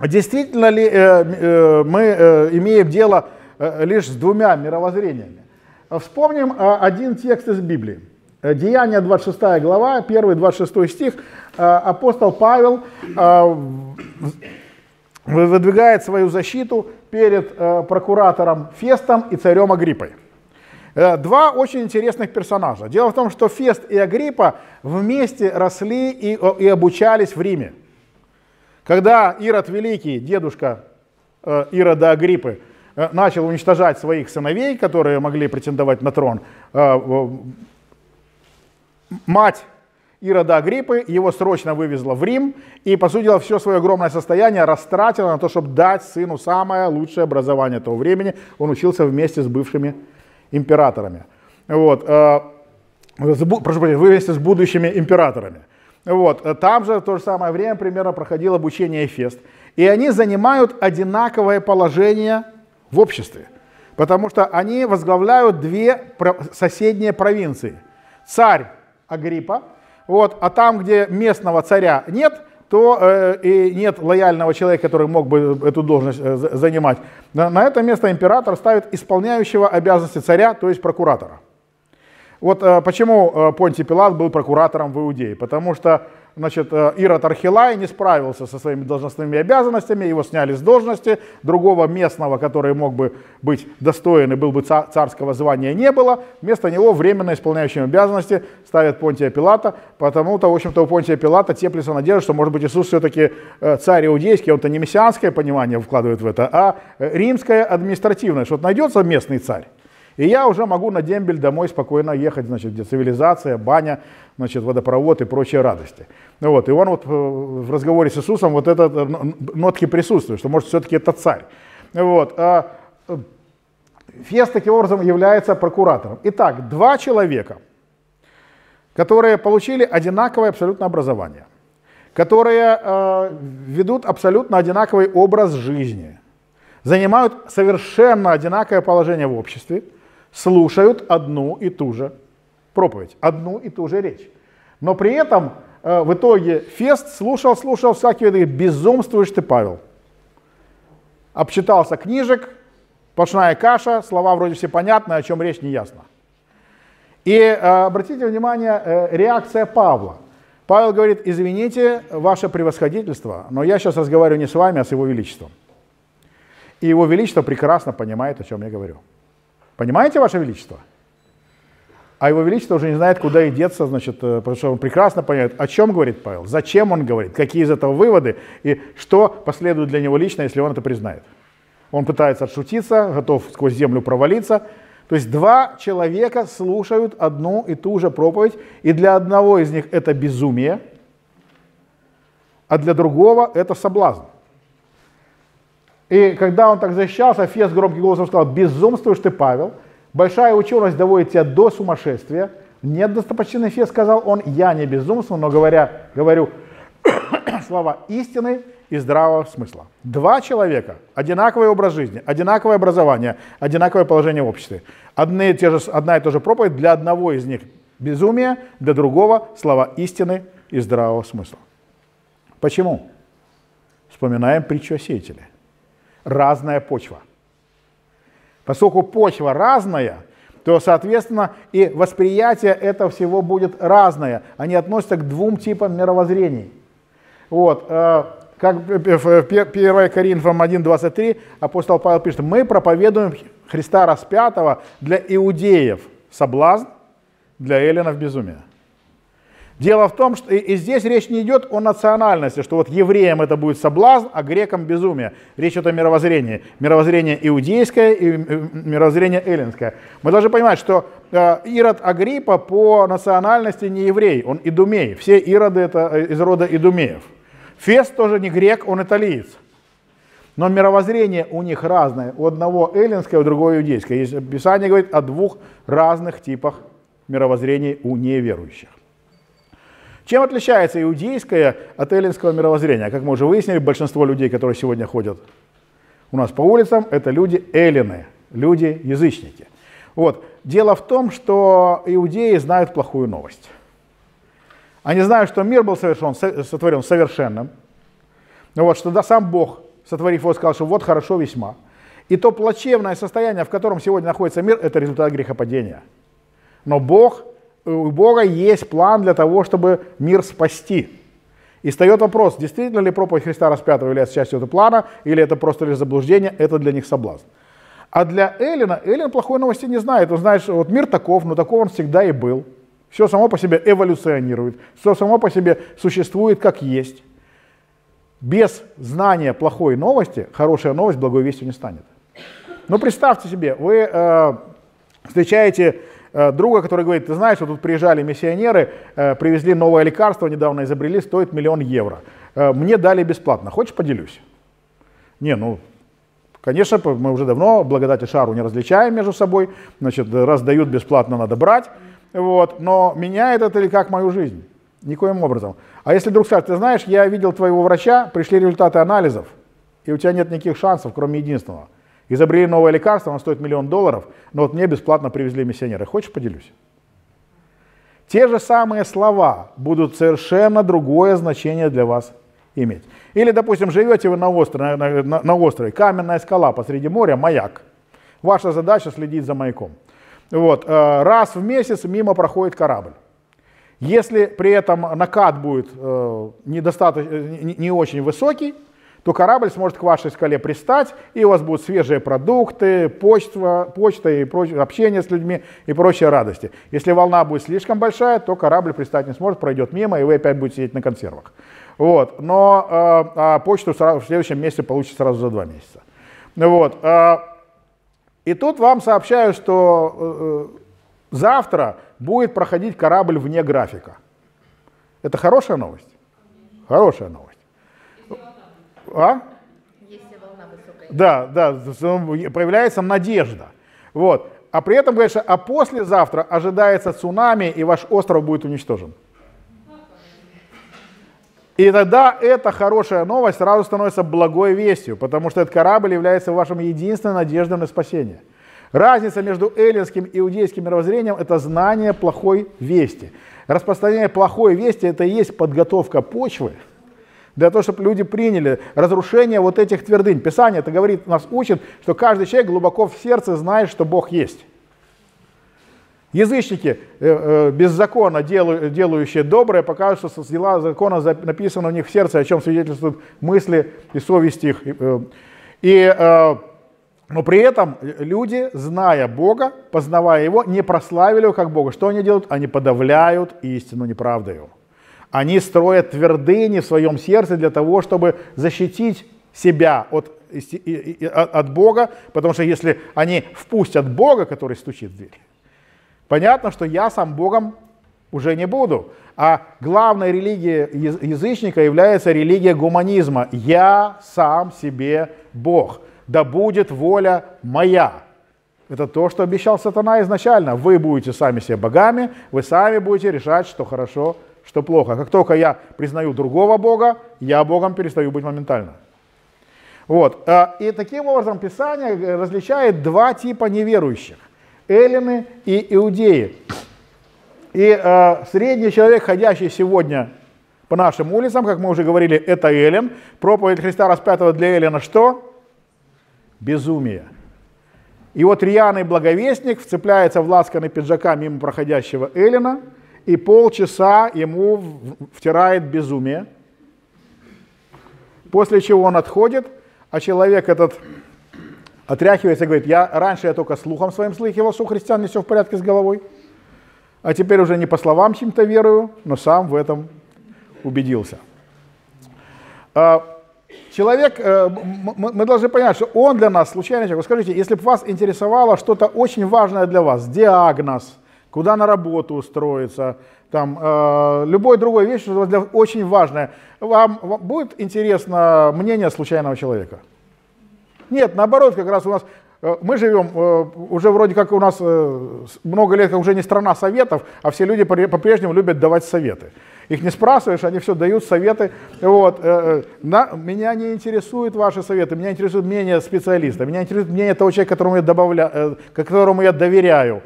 Speaker 1: действительно ли э, э, мы э, имеем дело э, лишь с двумя мировоззрениями? Вспомним э, один текст из Библии. Деяние 26 глава, 1 26 стих. Э, апостол Павел э, выдвигает свою защиту перед э, прокуратором Фестом и царем Агриппой. Э, два очень интересных персонажа. Дело в том, что Фест и Агриппа вместе росли и, и обучались в Риме. Когда Ирод Великий, дедушка э, Ирода Агриппы, э, начал уничтожать своих сыновей, которые могли претендовать на трон, мать Ирода Агриппы его срочно вывезла в Рим и, по сути дела, все свое огромное состояние растратила на то, чтобы дать сыну самое лучшее образование того времени. Он учился вместе с бывшими императорами. Вот, э, прошу прощения, вместе с будущими императорами. Вот, э, там же в то же самое время примерно проходило обучение Фест. И они занимают одинаковое положение в обществе, потому что они возглавляют две соседние провинции. Царь Агриппа, вот, а там, где местного царя нет, то э, и нет лояльного человека, который мог бы эту должность э, занимать. На, на это место император ставит исполняющего обязанности царя, то есть прокуратора. Вот э, почему э, Понтий Пилат был прокуратором в Иудее. Потому что значит, э, Ирод Архилай не справился со своими должностными обязанностями, его сняли с должности, другого местного, который мог бы быть достоин и был бы царского звания, не было. Вместо него временно исполняющим обязанности ставят Понтия Пилата, потому-то, в общем-то, у Понтия Пилата теплится надежда, что, может быть, Иисус все-таки э, царь иудейский, он-то не мессианское понимание вкладывает в это, а римское административное, что найдется местный царь. И я уже могу на дембель домой спокойно ехать, значит, где цивилизация, баня, значит, водопровод и прочие радости. Вот, и он вот э, в разговоре с Иисусом вот это э, нотки присутствуют, что может все-таки это царь. Вот. А э, Фест таким образом является прокуратором. Итак, два человека, которые получили одинаковое абсолютно образование, которые ведут абсолютно одинаковый образ жизни, занимают совершенно одинаковое положение в обществе – слушают одну и ту же проповедь, одну и ту же речь. Но при этом э, в итоге Фест слушал, слушал всякие виды, безумствуешь ты, Павел. Обчитался книжек, сплошная каша, слова вроде все понятны, о чем речь не ясно. И э, обратите внимание, э, реакция Павла. Павел говорит, извините, ваше превосходительство, но я сейчас разговариваю не с вами, а с его величеством. И его величество прекрасно понимает, о чем я говорю. Понимаете, Ваше Величество? А Его Величество уже не знает, куда и деться, значит, э, потому что он прекрасно понимает, о чем говорит Павел, зачем он говорит, какие из этого выводы и что последует для него лично, если он это признает. Он пытается отшутиться, готов сквозь землю провалиться. То есть два человека слушают одну и ту же проповедь, и для одного из них это безумие, а для другого это соблазн. И когда он так защищался, Фес громким голосом сказал, безумствуешь ты, Павел, большая ученость доводит тебя до сумасшествия. Нет, достопочтенный Фес сказал он, я не безумствую, но говоря, говорю слова истины и здравого смысла. Два человека, одинаковый образ жизни, одинаковое образование, одинаковое положение в обществе. Одни, те же, одна и та же проповедь для одного из них безумие, для другого слова истины и здравого смысла. Почему? Вспоминаем притчу о сеятеле разная почва. Поскольку почва разная, то, соответственно, и восприятие этого всего будет разное. Они относятся к двум типам мировоззрений. Вот. Э, Как в 1 Коринфянам 1.23 апостол Павел пишет, мы проповедуем Христа распятого для иудеев соблазн, для эллинов безумие. Дело в том, что и здесь речь не идет о национальности, что вот евреям это будет соблазн, а грекам безумие. Речь идет о мировоззрении. Мировоззрение иудейское и мировоззрение эллинское. Мы должны понимать, что э, Ирод Агриппа по национальности не еврей, он идумей. Все ироды это э, из рода идумеев. Фест тоже не грек, он италиец. Но мировоззрение у них разное. У одного эллинское, у другого иудейское. Писание говорит о двух разных типах мировоззрения у неверующих. Чем отличается иудейское от эллинского мировоззрения? Как мы уже выяснили, большинство людей, которые сегодня ходят у нас по улицам, это люди эллины, люди-язычники. Вот. Дело в том, что иудеи знают плохую новость. Они знают, что мир был совершен, сотворен совершенным. Вот, что да, сам Бог, сотворив его, сказал, что вот хорошо весьма. И то плачевное состояние, в котором сегодня находится мир, это результат грехопадения. Но Бог у Бога есть план для того, чтобы мир спасти. И встает вопрос, действительно ли проповедь Христа распятого является частью этого плана, или это просто лишь заблуждение, это для них соблазн. А для Эллина, Эллин плохой новости не знает. Он знает, что вот мир таков, но таков он всегда и был. Все само по себе эволюционирует, все само по себе существует как есть. Без знания плохой новости, хорошая новость благой вестью не станет. Но представьте себе, вы э, встречаете Э, друга, который говорит, ты знаешь, вот тут приезжали миссионеры, э, привезли новое лекарство, недавно изобрели, стоит миллион евро. Э, мне дали бесплатно, хочешь поделюсь? Не, ну, конечно, мы уже давно благодать и шару не различаем между собой, значит, раз дают бесплатно, надо брать, вот, но меняет это ли как мою жизнь? Никоим образом. А если вдруг скажет, ты знаешь, я видел твоего врача, пришли результаты анализов, и у тебя нет никаких шансов, кроме единственного – Изобрели новое лекарство, оно стоит миллион долларов, но вот мне бесплатно привезли миссионеры. Хочешь, поделюсь? Те же самые слова будут совершенно другое значение для вас иметь. Или, допустим, живете вы на острове, на, на, на острове, каменная скала посреди моря, маяк. Ваша задача следить за маяком. Вот, э, раз в месяц мимо проходит корабль. Если при этом накат будет э, недостаточно, э, не, не очень высокий, то корабль сможет к вашей скале пристать, и у вас будут свежие продукты, почта, почта и прочее, общение с людьми и прочие радости. Если волна будет слишком большая, то корабль пристать не сможет, пройдет мимо, и вы опять будете сидеть на консервах. Вот. Но э, а почту сразу, в следующем месяце получите сразу за два месяца. Вот. Э, и тут вам сообщаю, что э, э, завтра будет проходить корабль вне графика. Это хорошая новость? Хорошая новость. А? Если волна высокая. Да, да, появляется надежда. Вот. А при этом, говорится, а послезавтра ожидается цунами, и ваш остров будет уничтожен. И тогда эта хорошая новость сразу становится благой вестью, потому что этот корабль является вашим единственной надеждой на спасение. Разница между эллинским и иудейским мировоззрением – это знание плохой вести. Распространение плохой вести – это и есть подготовка почвы – для того, чтобы люди приняли разрушение вот этих твердынь. Писание это говорит, нас учит, что каждый человек глубоко в сердце знает, что Бог есть. Язычники, э, э, беззаконно делающие доброе, покажут, что дела закона написано у них в сердце, о чем свидетельствуют мысли и совесть их. Э, и, но при этом люди, зная Бога, познавая Его, не прославили Его как Бога. Что они делают? Они подавляют истину неправдою. Они строят твердыни в своем сердце для того, чтобы защитить себя от, от Бога, потому что если они впустят Бога, который стучит в дверь, понятно, что я сам Богом уже не буду. А главной религией язычника является религия гуманизма. Я сам себе Бог. Да будет воля моя. Это то, что обещал сатана изначально. Вы будете сами себе богами, вы сами будете решать, что хорошо, что плохо. Как только я признаю другого Бога, я Богом перестаю быть моментально. Вот. А, и таким образом Писание различает два типа неверующих. Эллины и иудеи. И э, средний человек, ходящий сегодня по нашим улицам, как мы уже говорили, это Эллин. Проповедь Христа распятого для Эллина что? Безумие. И вот рьяный благовестник вцепляется в ласканный пиджака мимо проходящего Эллина – и полчаса ему втирает безумие, После чего он отходит, а человек этот отряхивается и говорит, я раньше я только слухом своим слыхивал, что у христиан не все в порядке с головой, а теперь уже не по словам чем-то верую, но сам в этом убедился. А, человек, э, мы должны понять, что он для нас случайный человек. Скажите, если бы вас интересовало что-то очень важное для вас, диагноз, куда на работу устроиться, там, э, любой другой вещь, что для очень важное, вам, вам будет интересно мнение случайного человека? Нет, наоборот, как раз у нас э, мы живем э, уже вроде как у нас э, много лет, как уже не страна советов, а все люди по-прежнему любят давать советы. Их не спрашиваешь, они все дают советы. Вот. На, меня не интересуют ваши советы, меня интересует мнение специалиста, меня интересует мнение того человека, которому я, добавля, которому я доверяю.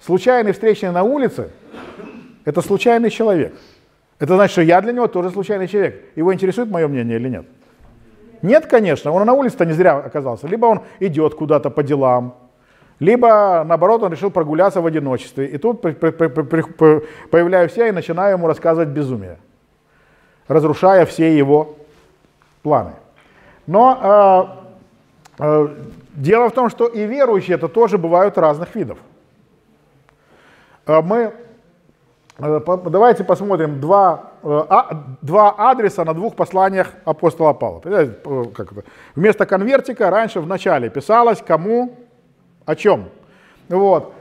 Speaker 1: Случайный встречный на улице – это случайный человек. Это значит, что я для него тоже случайный человек. Его интересует мое мнение или нет? Нет, конечно, он на улице-то не зря оказался. Либо он идет куда-то по делам, либо, наоборот, он решил прогуляться в одиночестве. И тут появляюсь я и начинаю ему рассказывать безумие, разрушая все его планы. Но э, э, дело в том, что и верующие это тоже бывают разных видов. Э, мы Э, давайте посмотрим два, э, а, два адреса на двух посланиях апостола Павла. Э, как это? Вместо конвертика раньше в начале писалось кому, о чем. Вот.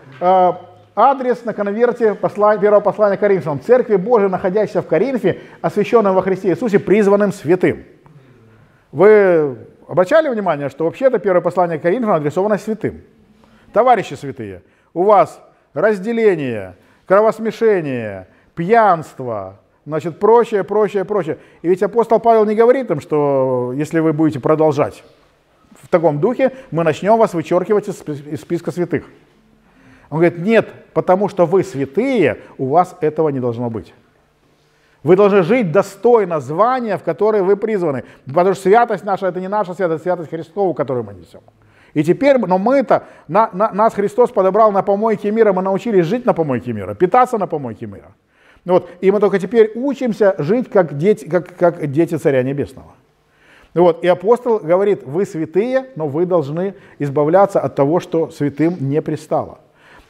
Speaker 1: Адрес на конверте послания, первого послания Коринфянам. Церкви Божией, находящейся в Коринфе, освященным во Христе Иисусе, призванным святым. Вы обращали внимание, что вообще-то первое послание Коринфянам адресовано святым? Товарищи святые, у вас разделение – кровосмешение, пьянство, значит, прочее, прочее, прочее. И ведь апостол Павел не говорит им, что если вы будете продолжать в таком духе, мы начнем вас вычеркивать из списка святых. Он говорит, нет, потому что вы святые, у вас этого не должно быть. Вы должны жить достойно звания, в которое вы призваны. Потому что святость наша, это не наша святость, это святость Христову, которую мы несем. И теперь, но мы-то, на, на, нас Христос подобрал на помойке мира, мы научились жить на помойке мира, питаться на помойке мира. Вот, и мы только теперь учимся жить как дети, как, как дети Царя Небесного. Вот, и апостол говорит, вы святые, но вы должны избавляться от того, что святым не пристало.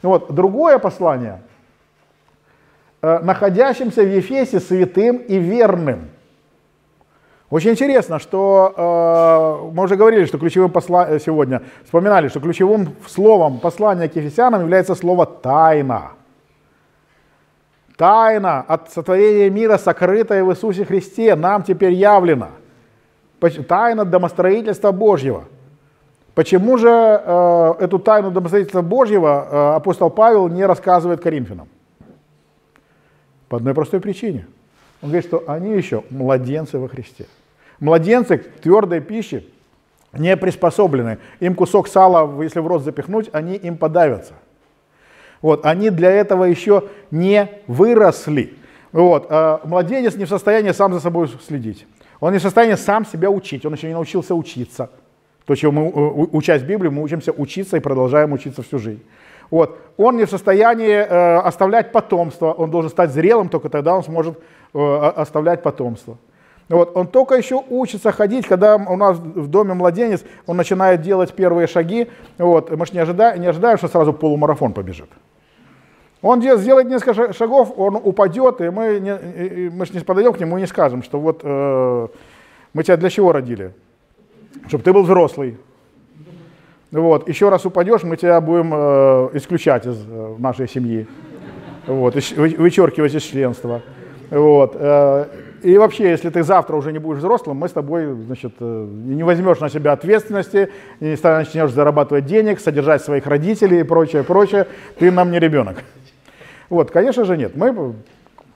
Speaker 1: Вот, другое послание, э, находящимся в Ефесе святым и верным – очень интересно, что э, мы уже говорили, что ключевым посла... Э, сегодня вспоминали, что ключевым словом послания к Ефесянам является слово «тайна». Тайна от сотворения мира, сокрытая в Иисусе Христе, нам теперь явлена. Тайна домостроительства Божьего. Почему же э, эту тайну домостроительства Божьего э, апостол Павел не рассказывает Коринфянам? По одной простой причине. Он говорит, что они еще младенцы во Христе. Младенцы к твердой пище не приспособлены. Им кусок сала, если в рот запихнуть, они им подавятся. Вот, они для этого еще не выросли. Вот, а младенец не в состоянии сам за собой следить. Он не в состоянии сам себя учить, он еще не научился учиться. То, чего мы, учась Библию, мы учимся учиться и продолжаем учиться всю жизнь. Вот. Он не в состоянии э, оставлять потомство, он должен стать зрелым, только тогда он сможет э, оставлять потомство. Вот, он только еще учится ходить, когда у нас в доме младенец, он начинает делать первые шаги, вот, мы же не ожидаем, не ожидаем, что сразу полумарафон побежит. Он сделает несколько шагов, он упадет, и мы, не, мы же не подойдем к нему и не скажем, что вот э, мы тебя для чего родили? Чтобы ты был взрослый. Вот, еще раз упадешь, мы тебя будем э, исключать из э, нашей семьи. Вот, вычеркивать из членства. Вот, э, и вообще, если ты завтра уже не будешь взрослым, мы с тобой, значит, э, не возьмешь на себя ответственности, не начнешь зарабатывать денег, содержать своих родителей и прочее, прочее, ты нам не ребенок. Вот, конечно же нет. Мы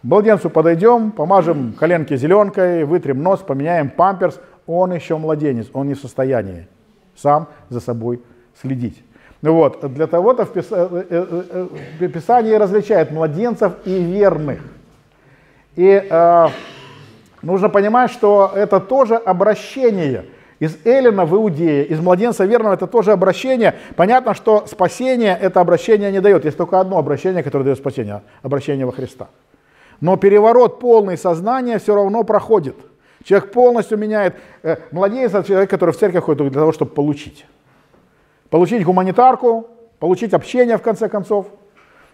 Speaker 1: младенцу подойдем, помажем коленки зеленкой, вытрем нос, поменяем памперс. Он еще младенец, он не в состоянии сам за собой следить. Ну вот, для того-то в э, Писании различает младенцев и верных. И э, нужно понимать, что это тоже обращение из Эллина в Иудея, из младенца верного это тоже обращение. Понятно, что спасение это обращение не дает. Есть только одно обращение, которое дает спасение, обращение во Христа. Но переворот полный сознания все равно проходит. Человек полностью меняет. Э, младенец – это человек, который в церковь ходит для того, чтобы получить. Получить гуманитарку, получить общение, в конце концов,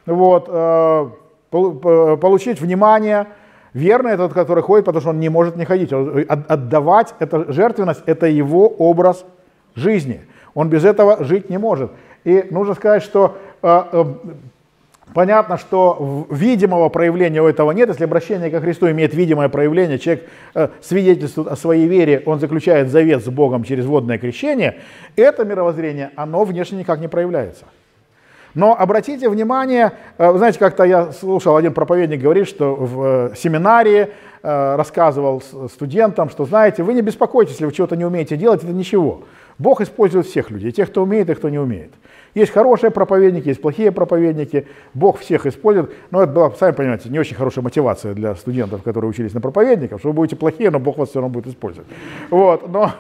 Speaker 1: вот, э, получить внимание. Верный этот, который ходит, потому что он не может не ходить. Отдавать, это жертвенность, это его образ жизни. Он без этого жить не может. И нужно сказать, что э, Понятно, что видимого проявления у этого нет. Если обращение ко Христу имеет видимое проявление, человек э, свидетельствует о своей вере, он заключает завет с Богом через водное крещение, это мировоззрение, оно внешне никак не проявляется. Но обратите внимание, э, вы знаете, как-то я слушал, один проповедник говорит, что в э, семинарии э, рассказывал студентам, что, знаете, вы не беспокойтесь, если вы чего-то не умеете делать, это ничего. Бог использует всех людей, тех, кто умеет и кто не умеет. Есть хорошие проповедники, есть плохие проповедники, Бог всех использует, но это была, сами понимаете, не очень хорошая мотивация для студентов, которые учились на проповедников, что вы будете плохие, но Бог вас все равно будет использовать. Вот, но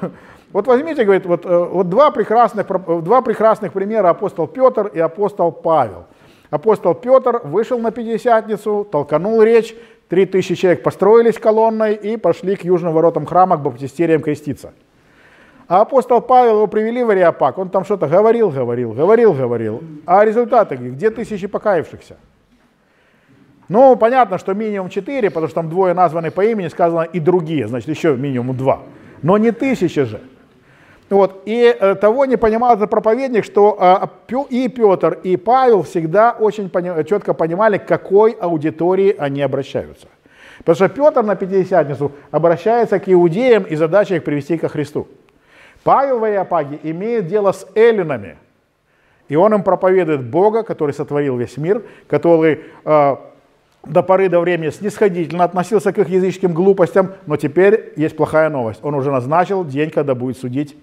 Speaker 1: вот возьмите, говорит, вот, э, вот два, прекрасных, два прекрасных примера апостол Петр и апостол Павел. Апостол Петр вышел на Пятидесятницу, толканул речь, три тысячи человек построились колонной и пошли к южным воротам храма к баптистериям креститься. А апостол Павел его привели в Ариапак, он там что-то говорил, говорил, говорил, говорил. А результаты, где тысячи покаявшихся? Ну, понятно, что минимум четыре, потому что там двое названы по имени, сказано и другие, значит, еще минимум два. Но не тысячи же. Вот. И э, того не понимал этот проповедник, что э, и Петр, и Павел всегда очень пони, четко понимали, к какой аудитории они обращаются. Потому что Петр на Пятидесятницу обращается к иудеям и задача их привести ко Христу. Павел в Ариапаге имеет дело с эллинами, и он им проповедует Бога, который сотворил весь мир, который э, до поры до времени снисходительно относился к их языческим глупостям, но теперь есть плохая новость. Он уже назначил день, когда будет судить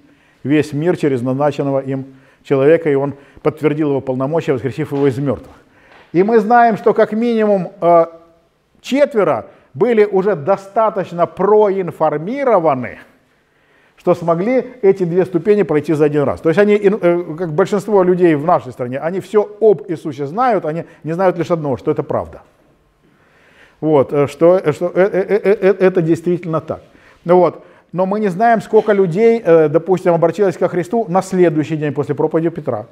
Speaker 1: весь мир через назначенного им человека, и он подтвердил его полномочия, воскресив его из мертвых. И мы знаем, что как минимум э, четверо были уже достаточно проинформированы – что смогли эти две ступени пройти за один раз. То есть они, э, как большинство людей в нашей стране, они все об Иисусе знают, они не знают лишь одного, что это правда. Вот, э, что, э, что это действительно так. Ну вот. Но мы не знаем, сколько людей, допустим, обратилось ко Христу на следующий день после проповеди Петра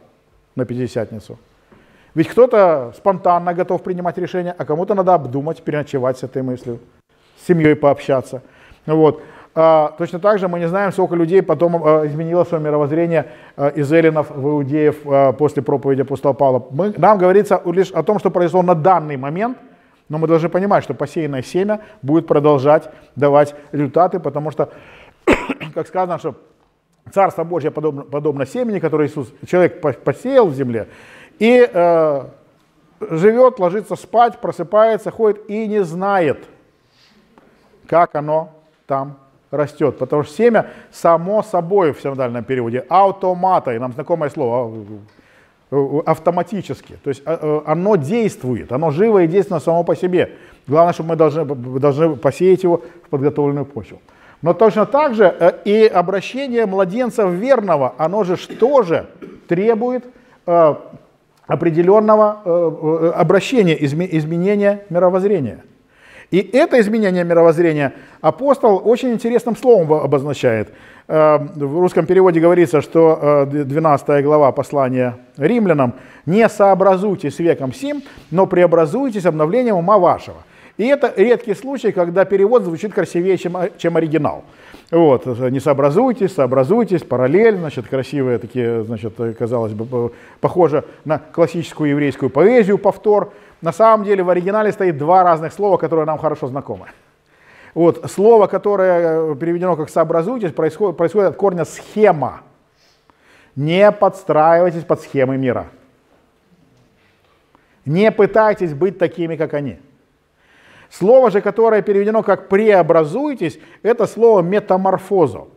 Speaker 1: на Пятидесятницу. Ведь кто-то спонтанно готов принимать решения, а кому-то надо обдумать, переночевать с этой мыслью, с семьей пообщаться. Вот. А, точно так же мы не знаем, сколько людей потом а, изменило свое мировоззрение а, из эллинов в иудеев после проповеди апостола Павла. Мы, нам говорится лишь о том, что произошло на данный момент, но мы должны понимать, что посеянное семя будет продолжать давать результаты, потому что, как сказано, что Царство Божье подобно, подобно семени, которое Иисус, человек посеял в земле, и э, живет, ложится спать, просыпается, ходит и не знает, как оно там растет, потому что семя само собой в синодальном переводе, автомата, и нам знакомое слово, а, автоматически. То есть а, э, оно действует, оно живо и действенно само по себе. Главное, чтобы мы должны, должны посеять его в подготовленную почву. Но точно так же э, и обращение младенца верного, оно же тоже требует определенного обращения, изменения мировоззрения. И это изменение мировоззрения апостол очень интересным словом обозначает. Э, в русском переводе говорится, что 12 э, глава послания римлянам «Не сообразуйтесь веком сим, но преобразуйтесь обновлением ума вашего». И это редкий случай, когда перевод звучит красивее, чем, чем оригинал. Вот, не сообразуйтесь, сообразуйтесь, параллель, значит, красивые такие, значит, казалось бы, похоже на классическую еврейскую поэзию, повтор. На самом деле в оригинале стоит два разных слова, которые нам хорошо знакомы. Вот, слово, которое э, переведено как «сообразуйтесь», происходит, происходит от корня «схема». Не подстраивайтесь под схемы мира. Не пытайтесь быть такими, как они. Слово же, которое переведено как «преобразуйтесь», это слово «метаморфозо».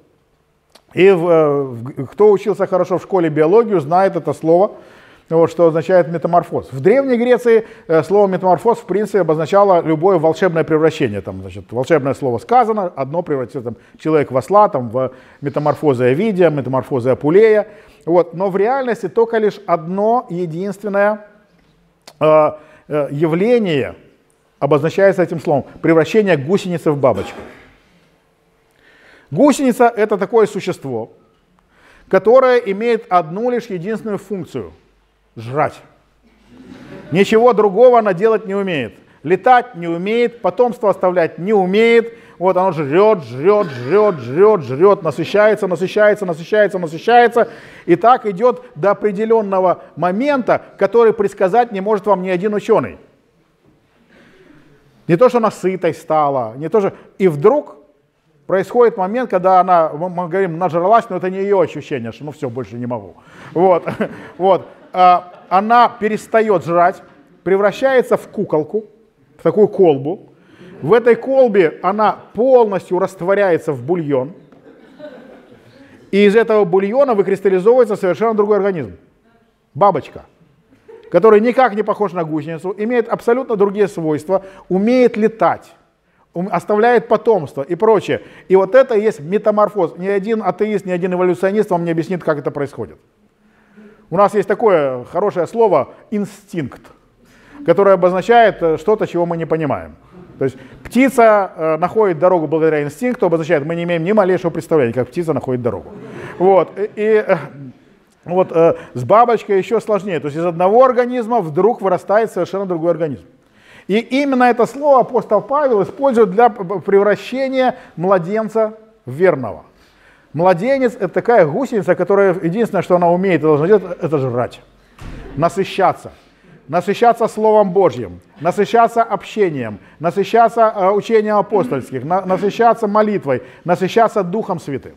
Speaker 1: И в, э, в, кто учился хорошо в школе биологию, знает это слово – вот, что означает метаморфоз. В Древней Греции э, слово метаморфоз в принципе обозначало любое волшебное превращение. Там, значит, волшебное слово сказано, одно превратится там, человек в осла, там, в метаморфозы Овидия, метаморфозы Апулея. Вот. Но в реальности только лишь одно единственное э, э, явление обозначается этим словом. Превращение гусеницы в бабочку. Гусеница – это такое существо, которое имеет одну лишь единственную функцию – жрать. Ничего другого она делать не умеет. Летать не умеет, потомство оставлять не умеет. Вот оно жрет, жрет, жрет, жрет, жрет, насыщается, насыщается, насыщается, насыщается. И так идет до определенного момента, который предсказать не может вам ни один ученый. Не то, что она сытой стала, не то, что... И вдруг происходит момент, когда она, мы говорим, нажралась, но это не ее ощущение, что ну все, больше не могу. Вот, вот. А, она перестает жрать, превращается в куколку, в такую колбу. В этой колбе она полностью растворяется в бульон. И из этого бульона выкристаллизовывается совершенно другой организм. Бабочка, который никак не похож на гусеницу, имеет абсолютно другие свойства, умеет летать оставляет потомство и прочее. И вот это и есть метаморфоз. Ни один атеист, ни один эволюционист вам не объяснит, как это происходит. У нас есть такое хорошее слово «инстинкт», которое обозначает э, что-то, чего мы не понимаем. То есть птица э, находит дорогу благодаря инстинкту, обозначает, мы не имеем ни малейшего представления, как птица находит дорогу. Вот. И, э, вот с бабочкой еще сложнее. То есть из одного организма вдруг вырастает совершенно другой организм. И именно это слово апостол Павел использует для превращения младенца в верного. Младенец – это такая гусеница, которая единственное, что она умеет и должна делать, это жрать, насыщаться. Насыщаться Словом Божьим, насыщаться общением, насыщаться э, учением апостольских, на, насыщаться молитвой, насыщаться Духом Святым.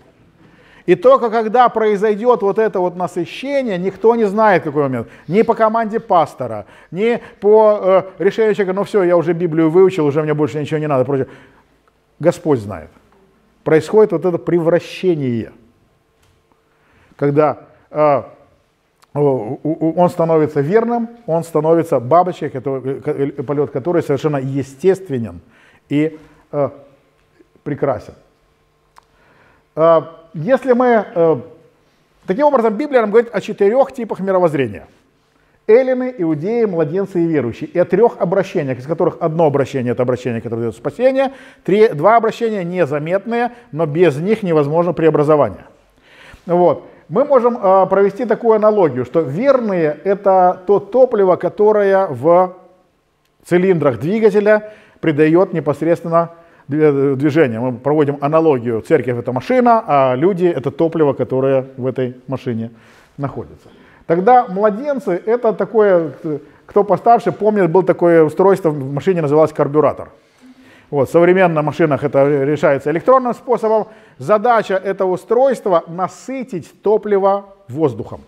Speaker 1: И только когда произойдет вот это вот насыщение, никто не знает, какой момент. Ни по команде пастора, ни по э, решению человека, ну все, я уже Библию выучил, уже мне больше ничего не надо. Прочее. Господь знает. Происходит вот это превращение, когда э, он становится верным, он становится бабочкой, который, э, полет которой совершенно естественен и э, прекрасен. Э, если мы... Э, таким образом, Библия нам говорит о четырех типах мировоззрения. Эллины, иудеи, младенцы и верующие. И о трех обращениях, из которых одно обращение – это обращение, которое дает спасение, три, два обращения незаметные, но без них невозможно преобразование. Вот. Мы можем э, провести такую аналогию, что верные – это то топливо, которое в цилиндрах двигателя придает непосредственно движения. Мы проводим аналогию. Церковь – это машина, а люди – это топливо, которое в этой машине находится. Тогда младенцы – это такое, кто постарше помнит, был такое устройство в машине, называлось карбюратор. Вот, в современных машинах это решается электронным способом. Задача этого устройства – насытить топливо воздухом.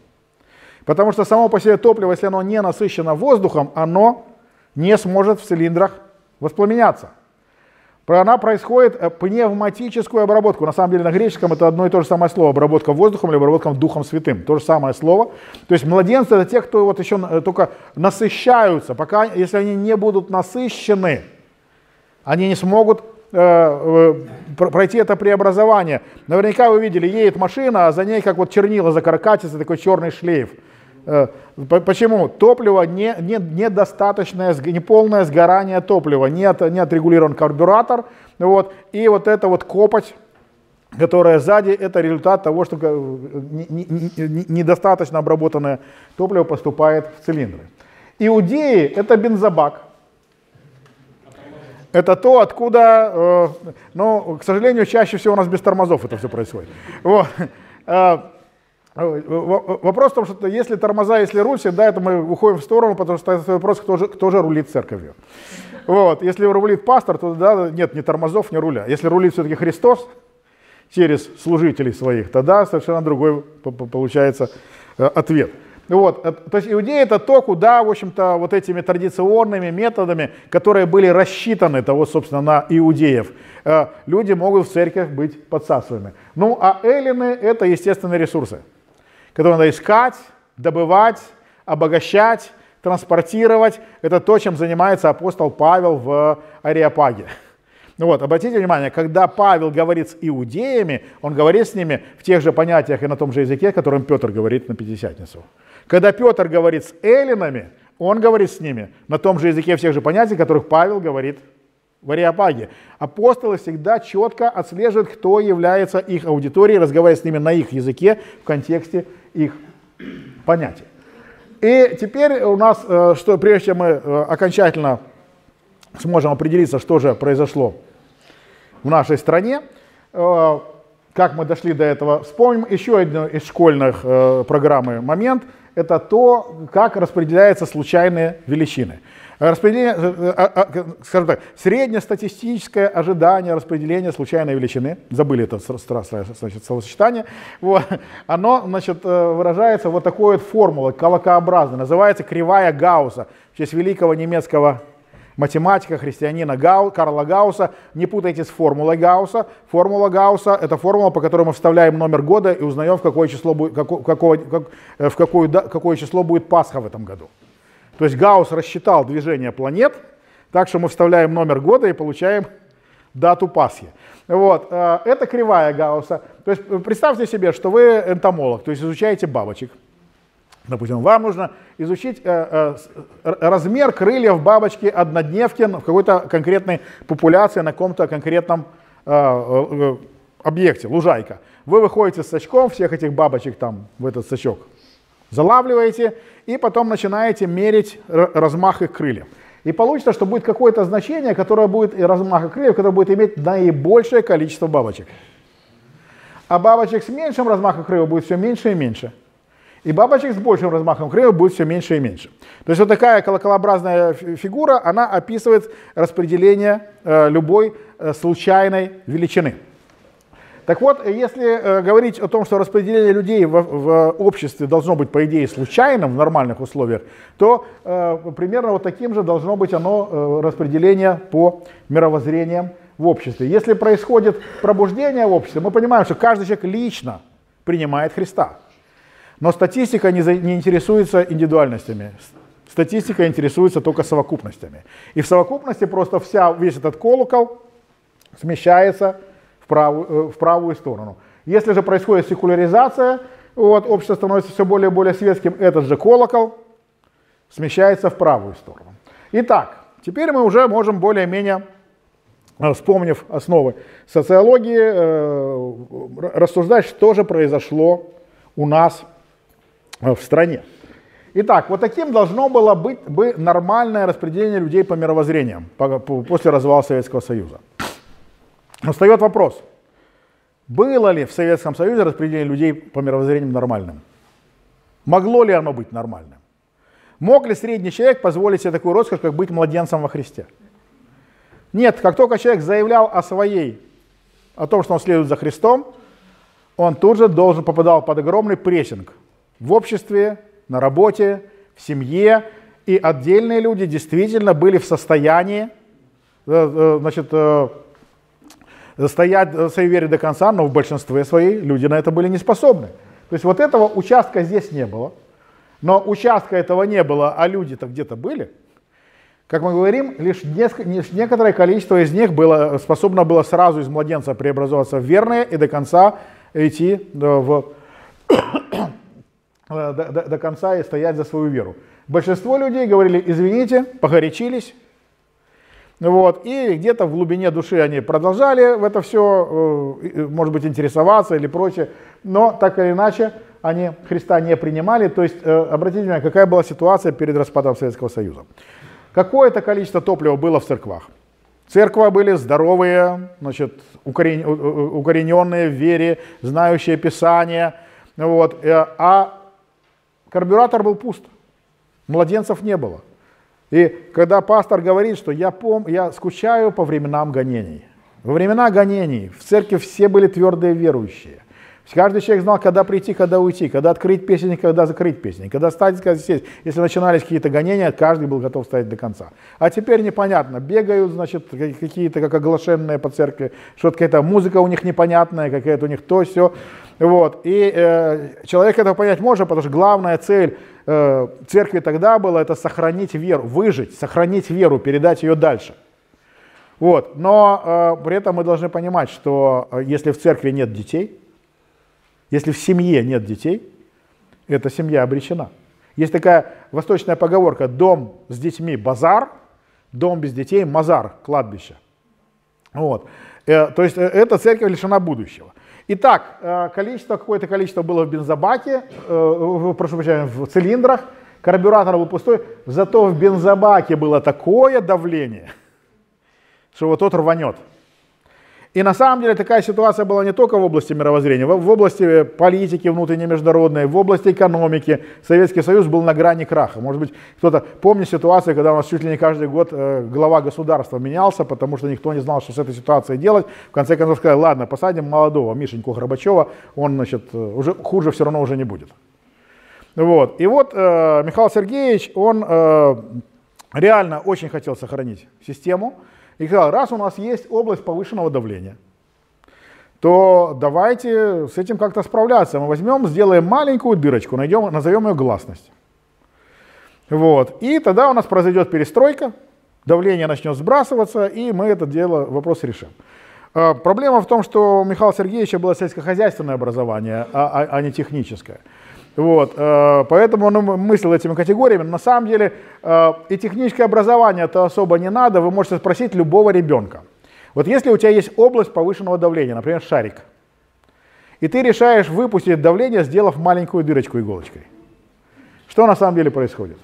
Speaker 1: Потому что само по себе топливо, если оно не насыщено воздухом, оно не сможет в цилиндрах воспламеняться она происходит э, пневматическую обработку. На самом деле на греческом это одно и то же самое слово. Обработка воздухом или обработка Духом Святым. То же самое слово. То есть младенцы это те, кто вот еще э, только насыщаются. Пока, если они не будут насыщены, они не смогут э, пройти это преобразование. Наверняка вы видели, едет машина, а за ней как вот чернила закаркатится, такой черный шлейф. Э, почему? Топливо не, не, недостаточное, неполное сгорание топлива, не, от, не отрегулирован карбюратор, вот, и вот эта вот копоть, которая сзади, это результат того, что недостаточно обработанное топливо поступает в цилиндры. Иудеи – это бензобак. Это то, откуда, э, ну, к сожалению, чаще всего у нас без тормозов это все происходит. Вот. Э, Вопрос в том, что если тормоза, если руль, всегда это мы уходим в сторону, потому что это вопрос, кто же, кто же рулит церковью. Вот. Если рулит пастор, то да, нет ни тормозов, ни руля. Если рулит все-таки Христос через служителей своих, тогда совершенно другой получается э, ответ. Вот. Э, то есть иудеи это то, куда, в общем-то, вот этими традиционными методами, которые были рассчитаны того, собственно, на иудеев, люди могут в церковь быть подсасываемы. Ну, а эллины это естественные ресурсы который надо искать, добывать, обогащать, транспортировать. Это то, чем занимается апостол Павел в Ариапаге. Ну вот, обратите внимание, когда Павел говорит с иудеями, он говорит с ними в тех же понятиях и на том же языке, которым Петр говорит на Пятидесятницу. Когда Петр говорит с эллинами, он говорит с ними на том же языке, в тех же понятиях, которых Павел говорит в Ариапаге. Апостолы всегда четко отслеживают, кто является их аудиторией, разговаривая с ними на их языке в контексте их понятий. И теперь у нас, э, что прежде чем мы э, окончательно сможем определиться, что же произошло в нашей стране, э, как мы дошли до этого, вспомним еще один из школьных программы момент. Это то, как распределяются случайные величины. Распределение, скажем так, среднестатистическое ожидание распределения случайной величины, забыли это значит, словосочетание, вот, оно значит, выражается вот такой вот формулой, колокообразной, называется кривая Гаусса, в честь великого немецкого математика, христианина Гау, Карла Гаусса. Не путайте с формулой Гаусса. Формула Гаусса – это формула, по которой мы вставляем номер года и узнаем, в какое число будет, какое, какое, как, в какое, какое число будет Пасха в этом году. То есть Гаусс рассчитал движение планет, так что мы вставляем номер года и получаем дату Пасхи. Вот. Э, это кривая Гаусса. То есть представьте себе, что вы энтомолог, то есть изучаете бабочек. Допустим, вам нужно изучить э, э, размер крыльев бабочки однодневки в какой-то конкретной популяции на каком-то конкретном э, э, объекте, лужайка. Вы выходите с сачком, всех этих бабочек там в этот сачок залавливаете, и потом начинаете мерить размах их крыльев. И получится, что будет какое-то значение, которое будет, и размах их крыльев, которое будет иметь наибольшее количество бабочек. А бабочек с меньшим размахом крыльев будет все меньше и меньше. И бабочек с большим размахом крыльев будет все меньше и меньше. То есть вот такая колоколообразная фигура, она описывает распределение э, любой э, случайной величины. Так вот, если э, говорить о том, что распределение людей в, в обществе должно быть, по идее, случайным в нормальных условиях, то э, примерно вот таким же должно быть оно э, распределение по мировоззрениям в обществе. Если происходит пробуждение в обществе, мы понимаем, что каждый человек лично принимает Христа. Но статистика не, за, не интересуется индивидуальностями. Статистика интересуется только совокупностями. И в совокупности просто вся, весь этот колокол смещается правую, э, в правую сторону. Если же происходит секуляризация, вот, общество становится все более и более светским, этот же колокол смещается в правую сторону. Итак, теперь мы уже можем более-менее, э, вспомнив основы социологии, э, рассуждать, что же произошло у нас в стране. Итак, вот таким должно было быть бы нормальное распределение людей по мировоззрениям после развала Советского Союза. Встает вопрос, было ли в Советском Союзе распределение людей по мировоззрениям нормальным? Могло ли оно быть нормальным? Мог ли средний человек позволить себе такую роскошь, как быть младенцем во Христе? Нет, как только человек заявлял о своей, о том, что он следует за Христом, он тут же должен попадал под огромный прессинг в обществе, на работе, в семье, и отдельные люди действительно были в состоянии э, э, значит, э, стоять в своей вере до конца, но в большинстве своей люди на это были не способны. То есть вот этого участка здесь не было. Но участка этого не было, а люди-то где-то были. Как мы говорим, лишь, несколько, лишь некоторое количество из них было, способно было сразу из младенца преобразоваться в верные и до конца идти в, до, до, до конца и стоять за свою веру. Большинство людей говорили, извините, погорячились, вот, и где-то в глубине души они продолжали в это все, э, может быть, интересоваться или прочее, но так или иначе они Христа не принимали. То есть, э, обратите внимание, какая была ситуация перед распадом Советского Союза. Какое-то количество топлива было в церквах. Церкви были здоровые, значит, укорененные в вере, знающие Писание. Вот, э, а карбюратор был пуст, младенцев не было. И когда пастор говорит, что я, пом, я скучаю по временам гонений. Во времена гонений в церкви все были твердые верующие. Каждый человек знал, когда прийти, когда уйти, когда открыть песень, когда закрыть песню, когда стать, когда сесть. Если начинались какие-то гонения, каждый был готов стоять до конца. А теперь непонятно, бегают, значит, какие-то как оглашенные по церкви, что-то какая-то музыка у них непонятная, какая-то у них то, все. Вот. И э, человек это понять может, потому что главная цель э, церкви тогда была это сохранить веру, выжить, сохранить веру, передать ее дальше. Вот. Но э, при этом мы должны понимать, что э, если в церкви нет детей, если в семье нет детей, эта семья обречена. Есть такая восточная поговорка «дом с детьми – базар, дом без детей – мазар, кладбище». Вот. Э, то есть э, эта церковь лишена будущего. Итак, э, количество, какое-то количество было в бензобаке, э, прошу прощения, в цилиндрах, карбюратор был пустой, зато в бензобаке было такое давление, что вот тот рванет. И на самом деле такая ситуация была не только в области мировоззрения, в области политики внутренней международной, в области экономики. Советский Союз был на грани краха. Может быть, кто-то помнит ситуацию, когда у нас чуть ли не каждый год э, глава государства менялся, потому что никто не знал, что с этой ситуацией делать. В конце концов сказали, ладно, посадим молодого Мишеньку Горбачева, он, значит, уже хуже все равно уже не будет. Вот. И вот э, Михаил Сергеевич, он э, реально очень хотел сохранить систему, и сказал, раз у нас есть область повышенного давления, то давайте с этим как-то справляться. Мы возьмем, сделаем маленькую дырочку, найдем, назовем ее гласность. Вот. И тогда у нас произойдет перестройка, давление начнет сбрасываться, и мы это дело, вопрос решим. А, проблема в том, что у Михаила Сергеевича было сельскохозяйственное образование, а, а, а не техническое. Вот, э, поэтому он мыслил этими категориями. На самом деле э, и техническое образование это особо не надо. Вы можете спросить любого ребенка. Вот если у тебя есть область повышенного давления, например, шарик, и ты решаешь выпустить давление, сделав маленькую дырочку иголочкой. Что на самом деле происходит?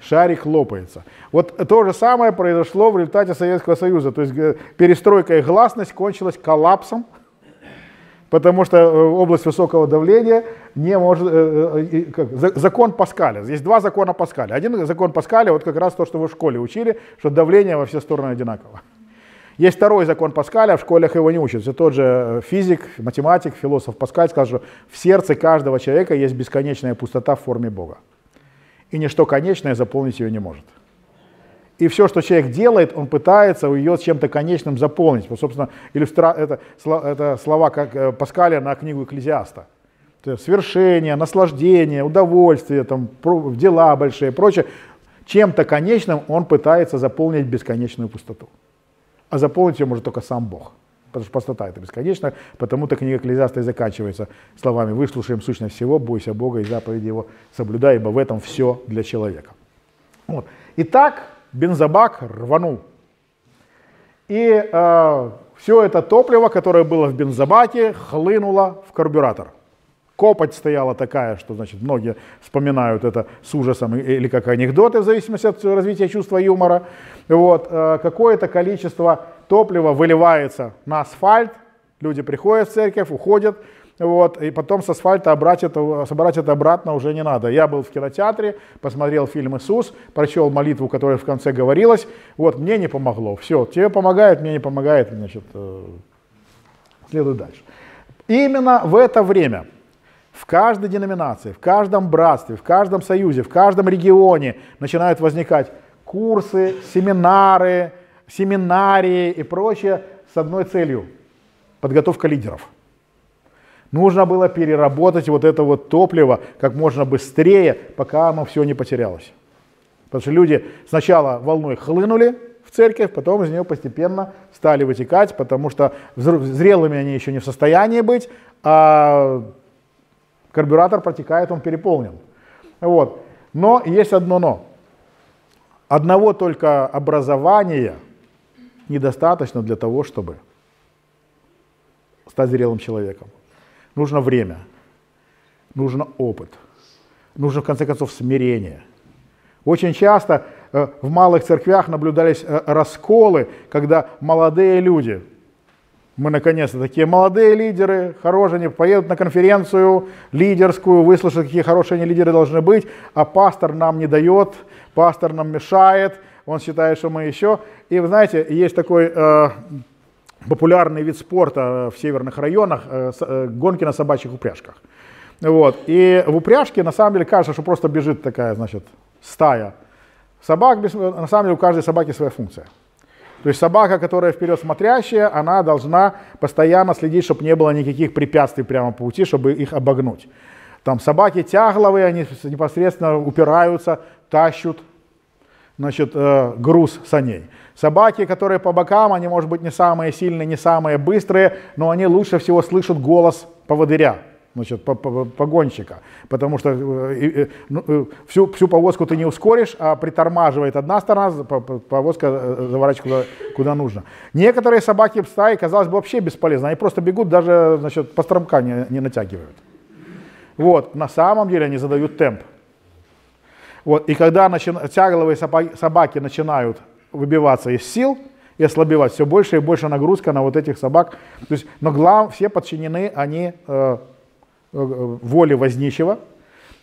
Speaker 1: Шарик лопается. Вот то же самое произошло в результате Советского Союза. То есть э, перестройка и гласность кончилась коллапсом потому что э, область высокого давления не может... Э, э, закон Паскаля. Есть два закона Паскаля. Один закон Паскаля, вот как раз то, что вы в школе учили, что давление во все стороны одинаково. Есть второй закон Паскаля, в школах его не учат. Это тот же физик, математик, философ Паскаль сказал, что в сердце каждого человека есть бесконечная пустота в форме Бога. И ничто конечное заполнить ее не может. И все, что человек делает, он пытается ее чем-то конечным заполнить. Вот, собственно, иллюстра... это, это слова как э, Паскаля на книгу Экклезиаста. Свершение, наслаждение, удовольствие, там, дела большие, прочее. Чем-то конечным он пытается заполнить бесконечную пустоту. А заполнить ее может только сам Бог. Потому что пустота это бесконечно, потому-то книга Экклезиаста и заканчивается словами «Выслушаем сущность всего, бойся Бога и заповеди Его, соблюдай, ибо в этом все для человека». Вот. Итак, бензобак рванул. И э, все это топливо, которое было в бензобаке, хлынуло в карбюратор. Копоть стояла такая, что значит, многие вспоминают это с ужасом или как анекдоты, в зависимости от развития чувства юмора. Вот, э, какое-то количество топлива выливается на асфальт, люди приходят в церковь, уходят, вот, и потом с асфальта обрать это, собрать это обратно уже не надо. Я был в кинотеатре, посмотрел фильм «Иисус», прочел молитву, которая в конце говорилась, вот, мне не помогло. Все, тебе помогает, мне не помогает, значит, э, следуй дальше. Именно в это время в каждой деноминации, в каждом братстве, в каждом союзе, в каждом регионе начинают возникать курсы, семинары, семинарии и прочее с одной целью – подготовка лидеров – Нужно было переработать вот это вот топливо как можно быстрее, пока оно все не потерялось. Потому что люди сначала волной хлынули в церковь, потом из нее постепенно стали вытекать, потому что зрелыми они еще не в состоянии быть, а карбюратор протекает, он переполнен. Вот. Но есть одно но. Одного только образования недостаточно для того, чтобы стать зрелым человеком. Нужно время, нужно опыт, нужно, в конце концов, смирение. Очень часто э, в малых церквях наблюдались э, расколы, когда молодые люди, мы наконец-то такие молодые лидеры, хорошие, они поедут на конференцию лидерскую, выслушают, какие хорошие они лидеры должны быть, а пастор нам не дает, пастор нам мешает, он считает, что мы еще. И вы знаете, есть такой э, популярный вид спорта в северных районах, э, э, гонки на собачьих упряжках. Вот. И в упряжке на самом деле кажется, что просто бежит такая, значит, стая собак. На самом деле у каждой собаки своя функция. То есть собака, которая вперед смотрящая, она должна постоянно следить, чтобы не было никаких препятствий прямо по пути, чтобы их обогнуть. Там собаки тягловые, они непосредственно упираются, тащут значит, э, груз саней. Собаки, которые по бокам, они, может быть, не самые сильные, не самые быстрые, но они лучше всего слышат голос поводыря. значит, погонщика, потому что э, ну, всю, всю повозку ты не ускоришь, а притормаживает одна сторона, повозка заворачивает куда, куда нужно. Некоторые собаки в стае, казалось бы, вообще бесполезны, они просто бегут, даже значит, по стромка не, не натягивают. Вот, на самом деле они задают темп. Вот, и когда начи... тягловые собаки начинают выбиваться из сил и ослабевать, все больше и больше нагрузка на вот этих собак. То есть, но глав, все подчинены они э, э, воле возничего.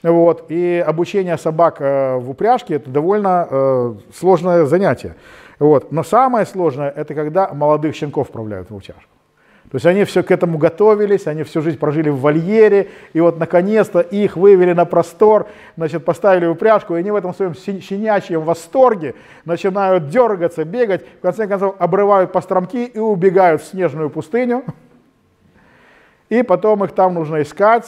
Speaker 1: Вот, и обучение собак э, в упряжке это довольно э, сложное занятие. Вот. Но самое сложное это когда молодых щенков вправляют в упряжку. То есть они все к этому готовились, они всю жизнь прожили в вольере, и вот наконец-то их вывели на простор, значит, поставили упряжку, и они в этом своем щенячьем восторге начинают дергаться, бегать, в конце концов обрывают постромки и убегают в снежную пустыню. И потом их там нужно искать,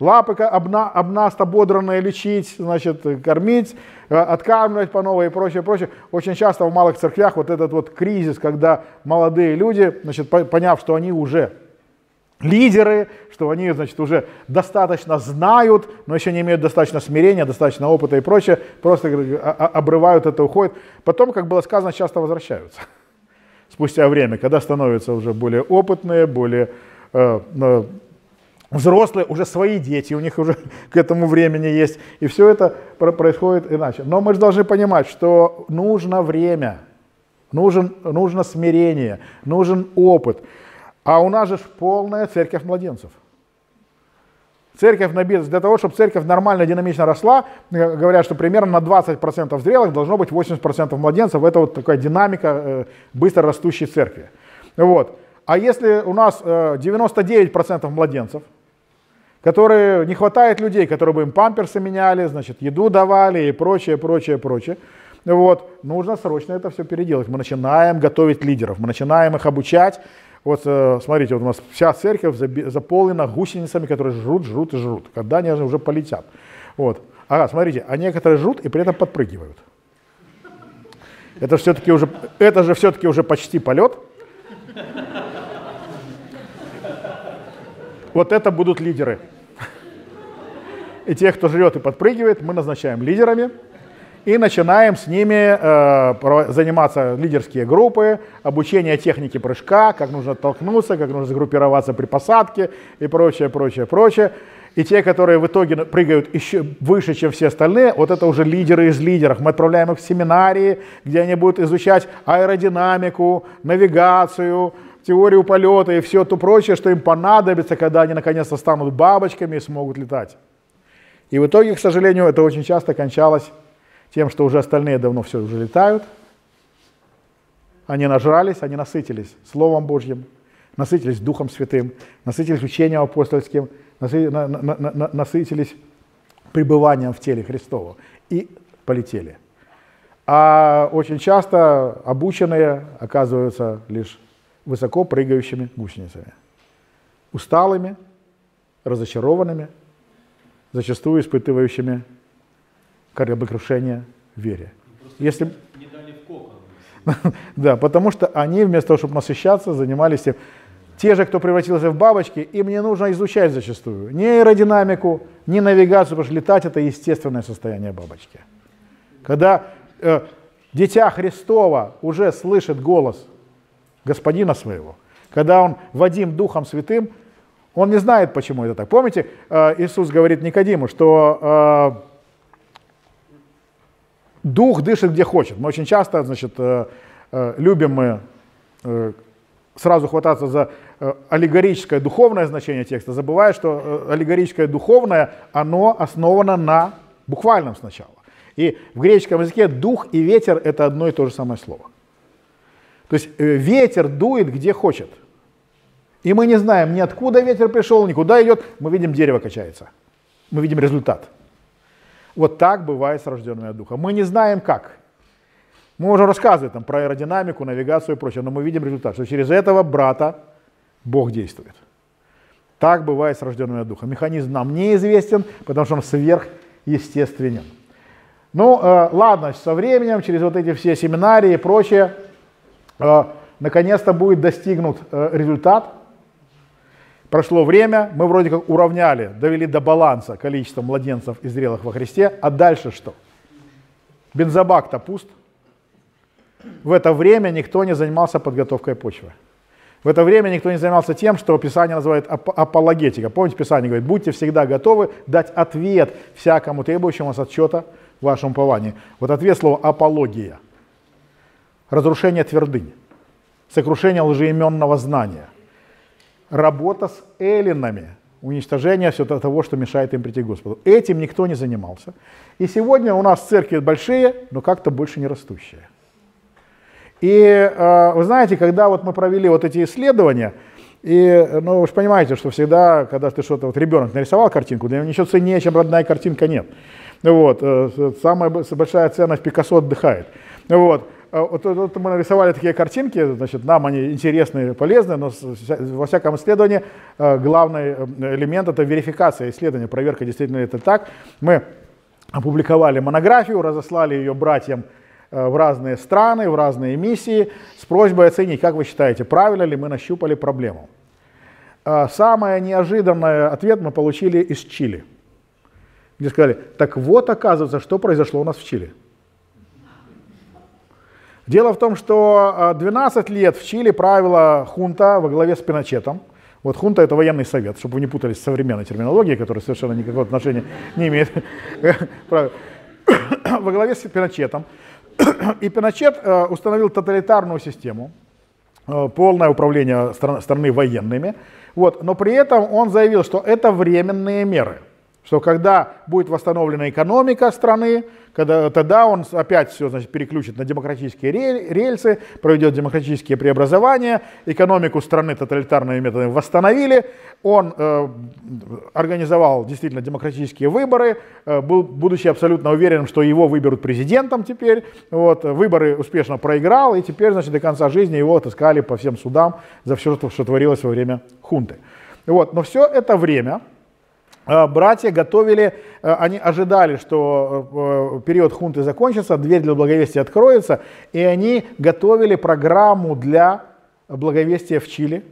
Speaker 1: лапы обна, обнаст ободранные лечить, значит, кормить, э, откармливать по новой и прочее, прочее. Очень часто в малых церквях вот этот вот кризис, когда молодые люди, значит, поняв, что они уже лидеры, что они, значит, уже достаточно знают, но еще не имеют достаточно смирения, достаточно опыта и прочее, просто обрывают это, уходят. Потом, как было сказано, часто возвращаются спустя время, когда становятся уже более опытные, более э, взрослые, уже свои дети, у них уже к этому времени есть, и все это происходит иначе. Но мы же должны понимать, что нужно время, нужен, нужно смирение, нужен опыт. А у нас же полная церковь младенцев. Церковь набита, для того, чтобы церковь нормально, динамично росла, э, говорят, что примерно на 20% зрелых должно быть 80% младенцев. Это вот такая динамика э, быстро растущей церкви. Вот. А если у нас 99% э, младенцев, которые не хватает людей, которые бы им памперсы меняли, значит, еду давали и прочее, прочее, прочее. Вот, нужно срочно это все переделать. Мы начинаем готовить лидеров, мы начинаем их обучать. Вот э, смотрите, вот у нас вся церковь заполнена гусеницами, которые жрут, жрут и жрут. Когда они уже полетят. Вот. Ага, смотрите, а некоторые жрут и при этом подпрыгивают. Это все-таки уже, это же все-таки уже почти полет. Вот это будут лидеры. И тех, кто жрет и подпрыгивает, мы назначаем лидерами. И начинаем с ними э, заниматься лидерские группы, обучение технике прыжка, как нужно толкнуться, как нужно сгруппироваться при посадке и прочее, прочее, прочее. И те, которые в итоге прыгают еще выше, чем все остальные, вот это уже лидеры из лидеров. Мы отправляем их в семинарии, где они будут изучать аэродинамику, навигацию, теорию полета и все то прочее, что им понадобится, когда они наконец-то станут бабочками и смогут летать. И в итоге, к сожалению, это очень часто кончалось тем, что уже остальные давно все уже летают. Они нажрались, они насытились Словом Божьим, насытились Духом Святым, насытились учением апостольским, насытились пребыванием в теле Христову и полетели. А очень часто обученные оказываются лишь высоко прыгающими гусеницами, усталыми, разочарованными, зачастую испытывающими кораблекрушение в вере. Если... Не дали в кокон. да, потому что они вместо того, чтобы насыщаться, занимались тем. Те же, кто превратился в бабочки, им не нужно изучать зачастую ни аэродинамику, ни навигацию, потому что летать это естественное состояние бабочки. Когда э, дитя Христова уже слышит голос Господина своего, когда он Вадим Духом Святым, он не знает, почему это так. Помните, э, Иисус говорит Никодиму, что э, дух дышит где хочет. Мы очень часто, значит, э, любим мы сразу хвататься за аллегорическое духовное значение текста, забывая, что аллегорическое духовное, оно основано на буквальном сначала. И в греческом языке дух и ветер – это одно и то же самое слово. То есть ветер дует где хочет – и мы не знаем ни откуда ветер пришел, никуда идет. Мы видим, дерево качается. Мы видим результат. Вот так бывает с рожденными от Духа. Мы не знаем как. Мы уже рассказываем там, про аэродинамику, навигацию и прочее, но мы видим результат, что через этого брата Бог действует. Так бывает с рожденными от Духа. Механизм нам неизвестен, потому что он сверхъестественен. Ну, э, ладно, со временем, через вот эти все семинарии и прочее, э, наконец-то будет достигнут э, результат, Прошло время, мы вроде как уравняли, довели до баланса количество младенцев и зрелых во Христе, а дальше что? Бензобак-то пуст. В это время никто не занимался подготовкой почвы. В это время никто не занимался тем, что Писание называет ап- апологетика. Помните, Писание говорит, будьте всегда готовы дать ответ всякому требующему вас отчета в вашем уповании. Вот ответ слова апология. Разрушение твердынь, сокрушение лжеименного знания, работа с эллинами, уничтожение всего того, что мешает им прийти к Господу. Этим никто не занимался. И сегодня у нас церкви большие, но как-то больше не растущие. И э, вы знаете, когда вот мы провели вот эти исследования, и, ну, вы же понимаете, что всегда, когда ты что-то, вот ребенок нарисовал картинку, для него ничего ценнее, чем родная картинка нет. Вот, э, самая большая ценность Пикассо отдыхает. Вот, вот, вот мы нарисовали такие картинки, значит, нам они интересны, полезны, но во всяком исследовании э, главный э, элемент это верификация исследования, проверка действительно это так. Мы опубликовали монографию, разослали ее братьям Э, в разные страны, в разные миссии с просьбой оценить, как вы считаете, правильно ли мы нащупали проблему. Самый неожиданный ответ мы получили из Чили, где сказали, так вот оказывается, что произошло у нас в Чили. Дело в том, что 12 э, лет в Чили правила хунта во главе с Пиночетом. Вот хунта это военный совет, чтобы вы не путались с современной терминологией, которая совершенно никакого отношения не имеет. Во главе с Пиночетом. И Пиночет э, установил тоталитарную систему, э, полное управление страны военными, вот, но при этом он заявил, что это временные меры, что когда будет восстановлена экономика страны, когда, тогда он опять все значит, переключит на демократические рельсы, проведет демократические преобразования, экономику страны тоталитарными методами восстановили, он э, организовал действительно демократические выборы, э, был, будучи абсолютно уверенным, что его выберут президентом теперь, вот, выборы успешно проиграл, и теперь значит, до конца жизни его отыскали по всем судам за все, что, что творилось во время хунты. Вот, но все это время братья готовили, э, они ожидали, что э, период хунты закончится, дверь для благовестия откроется, и они готовили программу для благовестия в Чили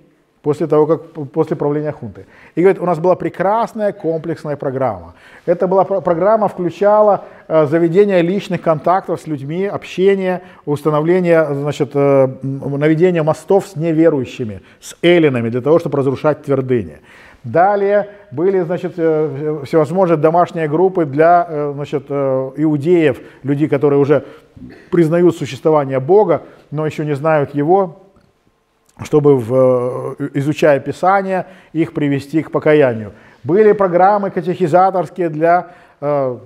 Speaker 1: после того, как после правления хунты. И говорит, у нас была прекрасная комплексная программа. Эта была программа включала заведение личных контактов с людьми, общение, установление, значит, наведение мостов с неверующими, с эллинами, для того, чтобы разрушать твердыни. Далее были значит, э, всевозможные домашние группы для э, значит, э, иудеев, людей, которые уже признают существование Бога, но еще не знают Его, чтобы, в, изучая Писание, их привести к покаянию. Были программы катехизаторские для э,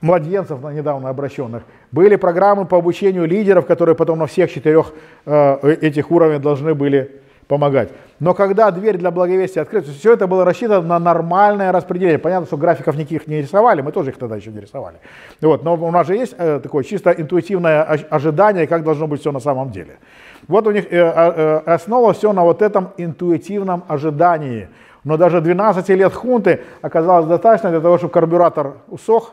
Speaker 1: младенцев недавно обращенных. Были программы по обучению лидеров, которые потом на всех четырех этих уровнях должны были помогать. Но когда дверь для благовестия открыта, все это было рассчитано на нормальное распределение. Понятно, что графиков никаких не рисовали, мы тоже их тогда еще не рисовали. Вот, но у нас же есть э, такое чисто интуитивное ожидание, как должно быть все на самом деле. Вот у них э, э, основа все на вот этом интуитивном ожидании. Но даже 12 лет хунты оказалось достаточно для того, чтобы карбюратор усох,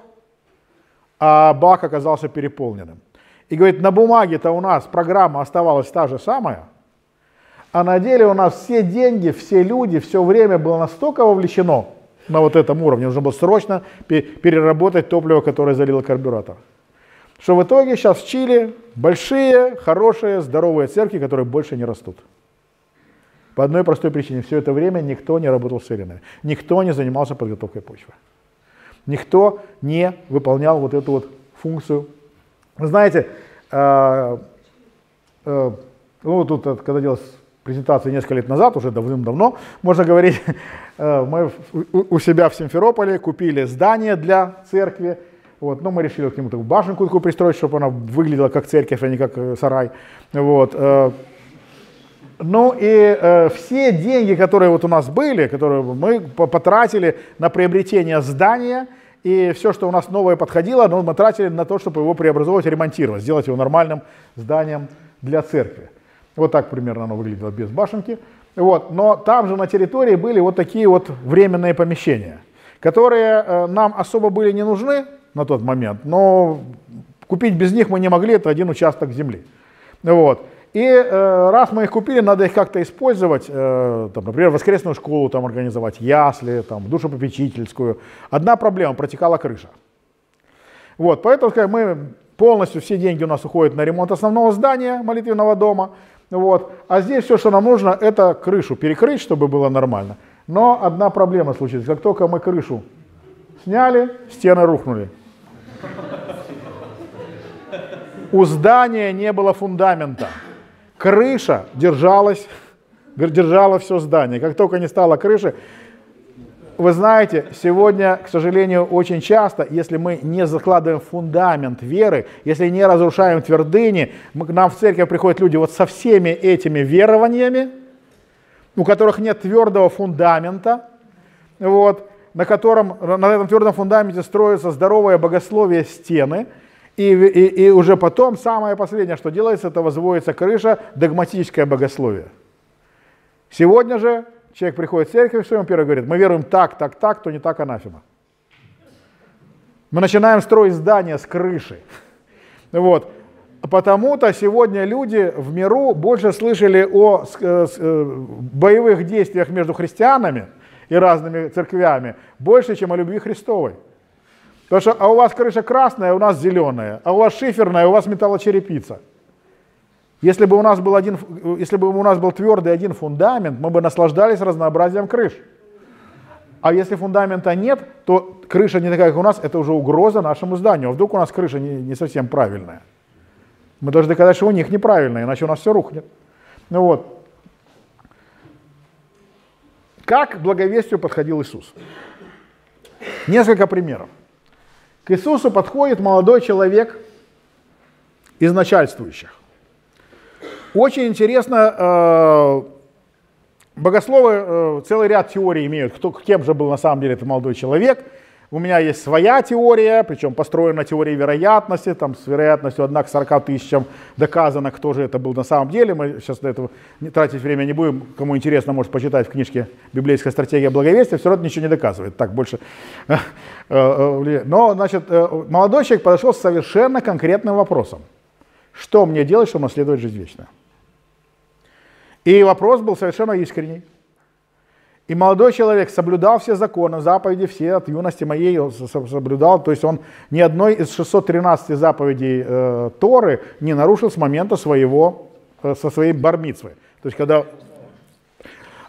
Speaker 1: а бак оказался переполненным. И говорит, на бумаге-то у нас программа оставалась та же самая – а на деле у нас все деньги, все люди, все время было настолько вовлечено на вот этом уровне, нужно было срочно переработать топливо, которое залило карбюратор. Что в итоге сейчас в Чили большие, хорошие, здоровые церкви, которые больше не растут. По одной простой причине. Все это время никто не работал с эллинами. Никто не занимался подготовкой почвы. Никто не выполнял вот эту вот функцию. Вы знаете, э, э, ну тут, когда делалось презентации несколько лет назад, уже давным-давно, можно говорить, э, мы у себя в Симферополе купили здание для церкви, вот, но мы решили к нему такую башенку такую пристроить, чтобы она выглядела как церковь, а не как э, сарай. Вот. Э. Ну и все деньги, которые вот у нас были, которые мы потратили на приобретение здания, и все, что у нас новое подходило, ну, мы тратили на то, чтобы его преобразовывать, ремонтировать, сделать его нормальным зданием для церкви. Вот так примерно оно выглядело без башенки. Вот. Но там же на территории были вот такие вот временные помещения, которые э, нам особо были не нужны на тот момент, но купить без них мы не могли, это один участок земли. Вот. И э, раз мы их купили, надо их как-то использовать, э, там, например, воскресную школу там организовать, ясли, там, душепопечительскую. Одна проблема, протекала крыша. Вот, поэтому мы полностью, все деньги у нас уходят на ремонт основного здания молитвенного дома. Вот. А здесь все, что нам нужно, это крышу перекрыть, чтобы было нормально. Но одна проблема случилась. Как только мы крышу сняли, стены рухнули. У здания не было фундамента. Крыша держалась, держала все здание. Как только не стало крыши, вы знаете, сегодня, к сожалению, очень часто, если мы не закладываем фундамент веры, если не разрушаем твердыни, мы, к нам в церковь приходят люди вот со всеми этими верованиями, у которых нет твердого фундамента, вот, на котором, на этом твердом фундаменте строится здоровое богословие стены, и, и, и уже потом самое последнее, что делается, это возводится крыша, догматическое богословие. Сегодня же Человек приходит в церковь, что ему первое говорит? Мы веруем так, так, так, то не так анафема. Мы начинаем строить здание с крыши. Вот. Потому-то сегодня люди в миру больше слышали о э, э, боевых действиях между христианами и разными церквями, больше, чем о любви Христовой. Потому что а у вас крыша красная, а у нас зеленая, а у вас шиферная, а у вас металлочерепица. Если бы у нас был, один, если бы у нас был твердый один фундамент, мы бы наслаждались разнообразием крыш. А если фундамента нет, то крыша не такая, как у нас, это уже угроза нашему зданию. А вдруг у нас крыша не, не совсем правильная? Мы должны доказать, что у них неправильная, иначе у нас все рухнет. Ну вот. Как к благовестию подходил Иисус? Несколько примеров. К Иисусу подходит молодой человек из начальствующих. Очень интересно, э, богословы э, целый ряд теорий имеют, кто, кем же был на самом деле этот молодой человек. У меня есть своя теория, причем построена на теории вероятности, там с вероятностью 1 к 40 тысячам доказано, кто же это был на самом деле. Мы сейчас для этого не тратить время не будем. Кому интересно, может почитать в книжке «Библейская стратегия благовестия». Все равно ничего не доказывает. Так больше. Э, Но, значит, молодой человек подошел с совершенно конкретным вопросом. Что мне делать, чтобы наследовать жизнь вечную? И вопрос был совершенно искренний. И молодой человек соблюдал все законы, заповеди все от юности моей соблюдал. То есть он ни одной из 613 заповедей э, Торы не нарушил с момента своего, э, со своей бармицвы. То есть когда, э,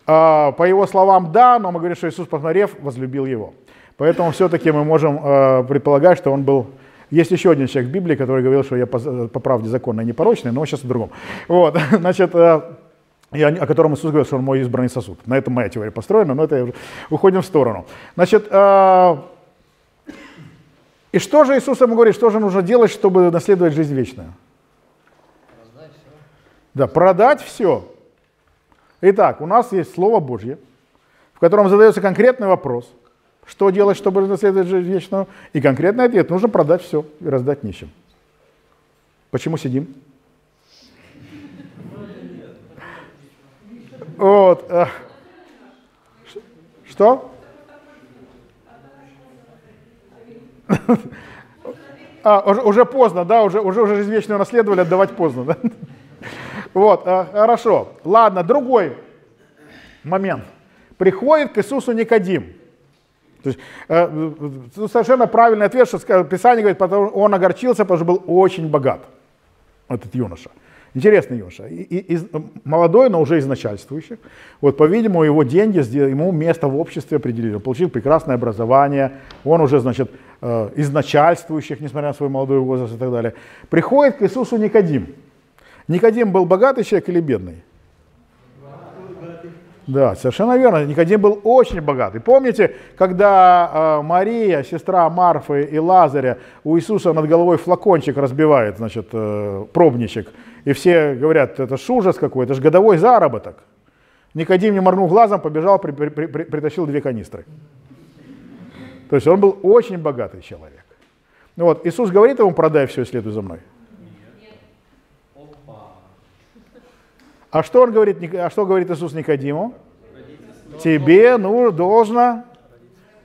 Speaker 1: по его словам, да, но мы говорим, что Иисус, посмотрев, возлюбил его. Поэтому все-таки мы можем э, предполагать, что он был есть еще один человек в Библии, который говорил, что я по, по правде законно непорочный, но сейчас о другом. Вот, значит, э, и о котором Иисус говорит, что он мой избранный сосуд. На этом моя теория построена, но это уже уходим в сторону. Значит, э, и что же Иисус ему говорит, что же нужно делать, чтобы наследовать жизнь вечную? Продать все. Да, продать все. Итак, у нас есть Слово Божье, в котором задается конкретный вопрос, что делать, чтобы наследовать жизнь вечную, и конкретный ответ, нужно продать все и раздать нищим. Почему сидим? Вот. Э, что? А, уже, уже поздно, да, уже, уже, уже извечную наследовали, отдавать поздно, да? Вот, а, хорошо. Ладно, другой момент. Приходит к Иисусу Никодим. То есть, э, совершенно правильный ответ, что Писание говорит, потому он огорчился, потому что был очень богат, этот юноша. Интересный юноша. И, и, молодой, но уже из начальствующих. Вот, по-видимому, его деньги, ему место в обществе определили. Он получил прекрасное образование, он уже, значит, э, из начальствующих, несмотря на свой молодой возраст и так далее. Приходит к Иисусу Никодим. Никодим был богатый человек или бедный? Да, совершенно верно. Никодим был очень богатый. Помните, когда э, Мария, сестра Марфы и Лазаря, у Иисуса над головой флакончик разбивает, значит, э, пробничек, и все говорят, это ж ужас какой, это же годовой заработок. Никодим, не моргнув глазом, побежал, при, при, при, притащил две канистры. То есть он был очень богатый человек. Ну вот, Иисус говорит ему, продай все и следуй за мной. А что он говорит, а что говорит Иисус Никодиму? Тебе ну, должно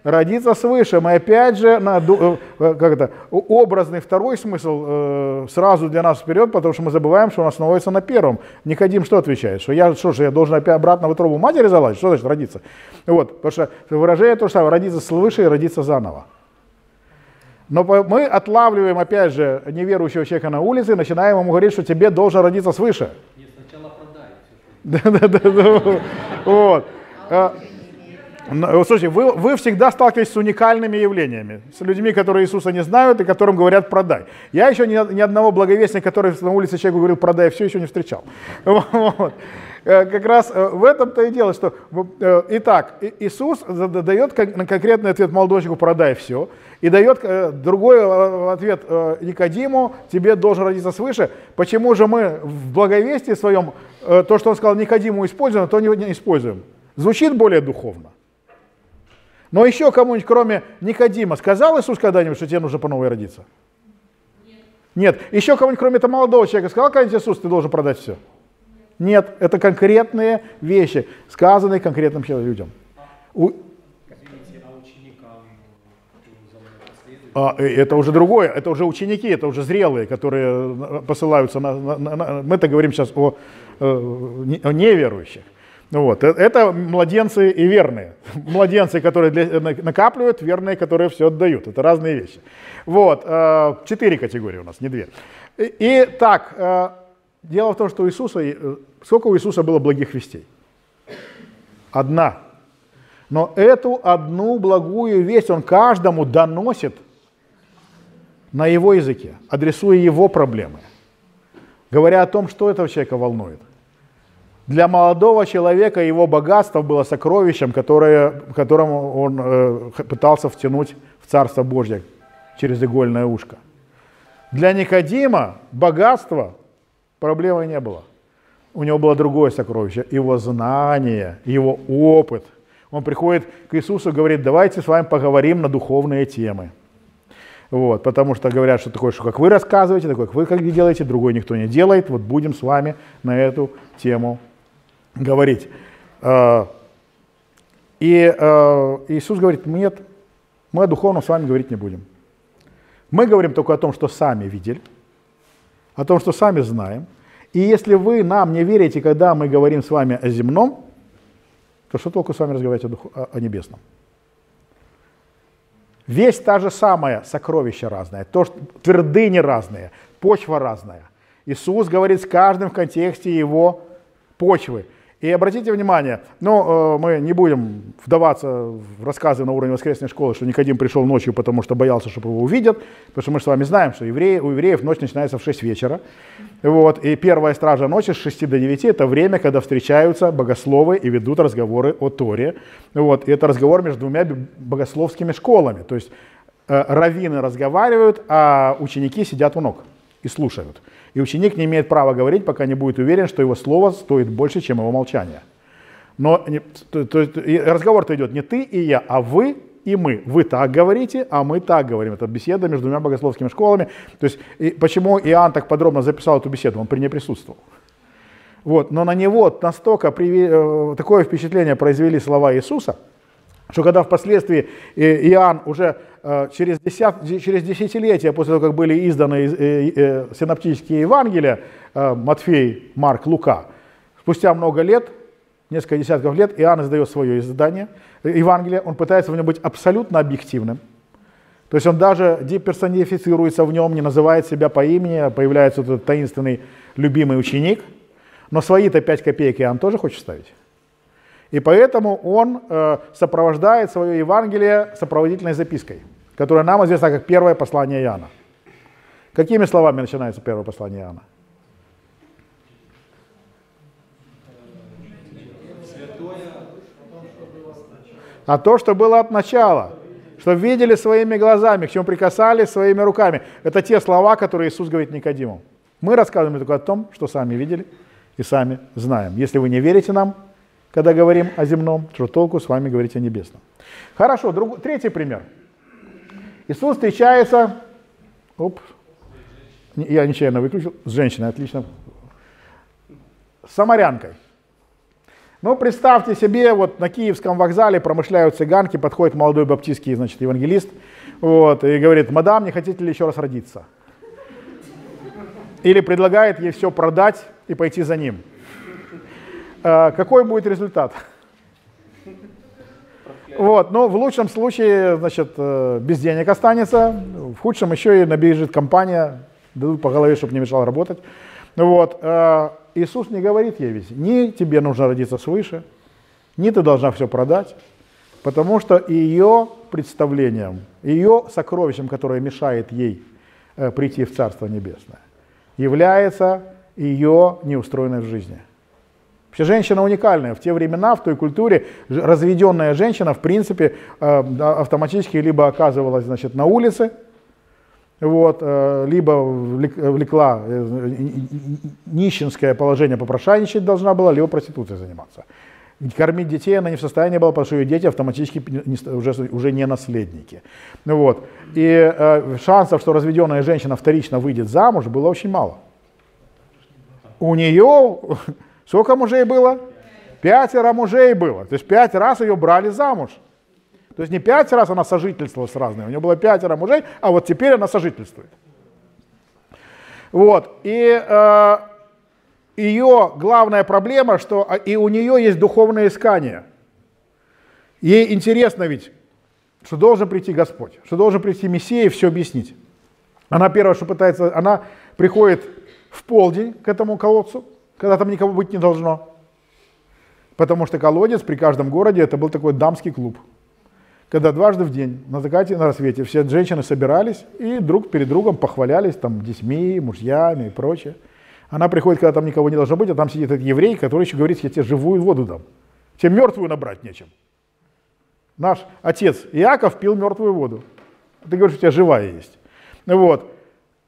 Speaker 1: родиться свыше. Мы опять же, на, ду- э, э, как это, образный второй смысл э, сразу для нас вперед, потому что мы забываем, что он основывается на первом. Никодим что отвечает? Что я, что же, я должен опять обратно в утробу матери залазить? Что значит родиться? Вот, потому что выражение то же самое, родиться свыше и родиться заново. Но мы отлавливаем, опять же, неверующего человека на улице и начинаем ему говорить, что тебе должен родиться свыше.
Speaker 2: Нет, сначала продай все, что
Speaker 1: Да, да, да, да. Вот. Ну, Слушайте, вы, вы всегда сталкиваетесь с уникальными явлениями, с людьми, которые Иисуса не знают и которым говорят «продай». Я еще ни, ни одного благовестника, который на улице человеку говорил «продай все», еще не встречал. Вот. Э, Как раз э, в этом-то и дело, что, э, итак, Иисус дает конкретный ответ молодому человеку «продай все», и дает другой ответ Никодиму «тебе должен родиться свыше». Почему же мы в благовестии своем то, что он сказал Никодиму используем, а то не используем? Звучит более духовно. Но еще кому-нибудь, кроме Никодима, сказал Иисус когда-нибудь, что тебе нужно по новой родиться? Нет. Еще кому-нибудь, кроме этого молодого человека, сказал когда-нибудь Иисус, ты должен продать все? Нет. Это конкретные вещи, сказанные конкретным людям. У-
Speaker 2: а
Speaker 1: А, э, это уже другое, это уже ученики, это уже зрелые, которые э, посылаются на... на- на- на- мы-то говорим сейчас о, э, о неверующих. Вот. э- Это младенцы и верные. Младенцы, которые для- на- накапливают, верные, которые все отдают. Это разные вещи. Вот. э, Четыре категории у нас, не две. И, так, э, дело в том, что у Иисуса, э, сколько у Иисуса было благих вестей? Одна. Но эту одну благую весть он каждому доносит на его языке, адресуя его проблемы, говоря о том, что этого человека волнует. Для молодого человека его богатство было сокровищем, которое, которым он э, пытался втянуть в Царство Божье через игольное ушко. Для Никодима богатство проблемой не было. У него было другое сокровище, его знание, его опыт. Он приходит к Иисусу и говорит, давайте с вами поговорим на духовные темы. Вот, потому что говорят, что такое, что как вы рассказываете, такое, как вы как делаете, другой никто не делает. Вот будем с вами на эту тему говорить. А, И э, Иисус говорит, нет, мы о духовном с вами говорить не будем. Мы говорим только о том, что сами видели, о том, что сами знаем. И если вы нам не верите, когда мы говорим с вами о земном, то что толку с вами разговаривать о, духу- о- о небесном? Весь та же самая, сокровища разное, то, что, твердыни разные, почва разная. Иисус говорит с каждым в контексте его почвы. И обратите внимание, ну, э, мы не будем вдаваться в рассказы на уровне воскресной школы, что Никодим пришел ночью, потому что боялся, что его увидят, потому что мы с вами знаем, что евреи, у евреев ночь начинается в 6 вечера. Вот, и первая стража ночи с 6 до 9 – это время, когда встречаются богословы и ведут разговоры о Торе. Вот, и это разговор между двумя богословскими школами. То есть э, раввины разговаривают, а ученики сидят у ног и слушают. И ученик не имеет права говорить, пока не будет уверен, что его слово стоит больше, чем его молчание. Но разговор-то идет не ты и я, а вы и мы. Вы так говорите, а мы так говорим. Это беседа между двумя богословскими школами. То есть и почему Иоанн так подробно записал эту беседу? Он при ней присутствовал. Вот. Но на него настолько приве- э, такое впечатление произвели слова Иисуса, что когда впоследствии э, Иоанн уже через, десят, через десятилетия после того, как были изданы э, э, синоптические Евангелия, э, Матфей, Марк, Лука, спустя много лет, несколько десятков лет, Иоанн издает свое издание э, Евангелия, он пытается в нем быть абсолютно объективным. То есть он даже деперсонифицируется в нем, не называет себя по имени, а появляется этот таинственный любимый ученик. Но свои-то 5 копеек Иоанн тоже хочет ставить. И поэтому он э, сопровождает свое Евангелие сопроводительной запиской, которая нам известна как первое послание Иоанна. Какими словами начинается первое послание Иоанна? А то, что было от начала, что видели своими глазами, к чему прикасались своими руками. Это те слова, которые Иисус говорит Никодиму. Мы рассказываем только о том, что сами видели и сами знаем. Если вы не верите нам, когда говорим о земном, что толку с вами говорить о небесном. Хорошо, друг, третий пример. Иисус встречается, оп, я нечаянно выключил, с женщиной, отлично, с самарянкой. Ну, представьте себе, вот на Киевском вокзале промышляют цыганки, подходит молодой баптистский, значит, евангелист, вот, и говорит, мадам, не хотите ли еще раз родиться? Или предлагает ей все продать и пойти за ним. А, какой будет результат? Вот, но в лучшем случае, значит, э, без денег останется, в худшем еще и набежит компания, дадут по голове, чтобы не мешал работать. Вот, э, Иисус не говорит ей ведь, ни тебе нужно родиться свыше, ни ты должна все продать, потому что ее представлением, ее сокровищем, которое мешает ей э, прийти в Царство Небесное, является ее неустроенность в жизни. Вообще женщина уникальная. В те времена, в той культуре, разведенная женщина, в принципе, э, автоматически либо оказывалась значит, на улице, вот, э, либо влекла э, нищенское положение, попрошайничать должна была, либо проституцией заниматься. Кормить детей она не в состоянии была, потому что ее дети автоматически уже, уже не наследники. Вот. И э, шансов, что разведенная женщина вторично выйдет замуж, было очень мало. У нее сколько мужей было? Пятеро мужей было. То есть пять раз ее брали замуж. То есть не пять раз она сожительствовала с разными, у нее было пятеро мужей, а вот теперь она сожительствует. Вот, и э, ее главная проблема, что а, и у нее есть духовное искание. Ей интересно ведь, что должен прийти Господь, что должен прийти Мессия и все объяснить. Она первое, что пытается, она приходит в полдень к этому колодцу, когда там никого быть не должно. Потому что колодец при каждом городе это был такой дамский клуб когда дважды в день, на закате и на рассвете, все женщины собирались и друг перед другом похвалялись там детьми, мужьями и прочее. Она приходит, когда там никого не должно быть, а там сидит этот еврей, который еще говорит, я тебе живую воду дам. Тебе мертвую набрать нечем. Наш отец Иаков пил мертвую воду. Ты говоришь, у тебя живая есть. Вот.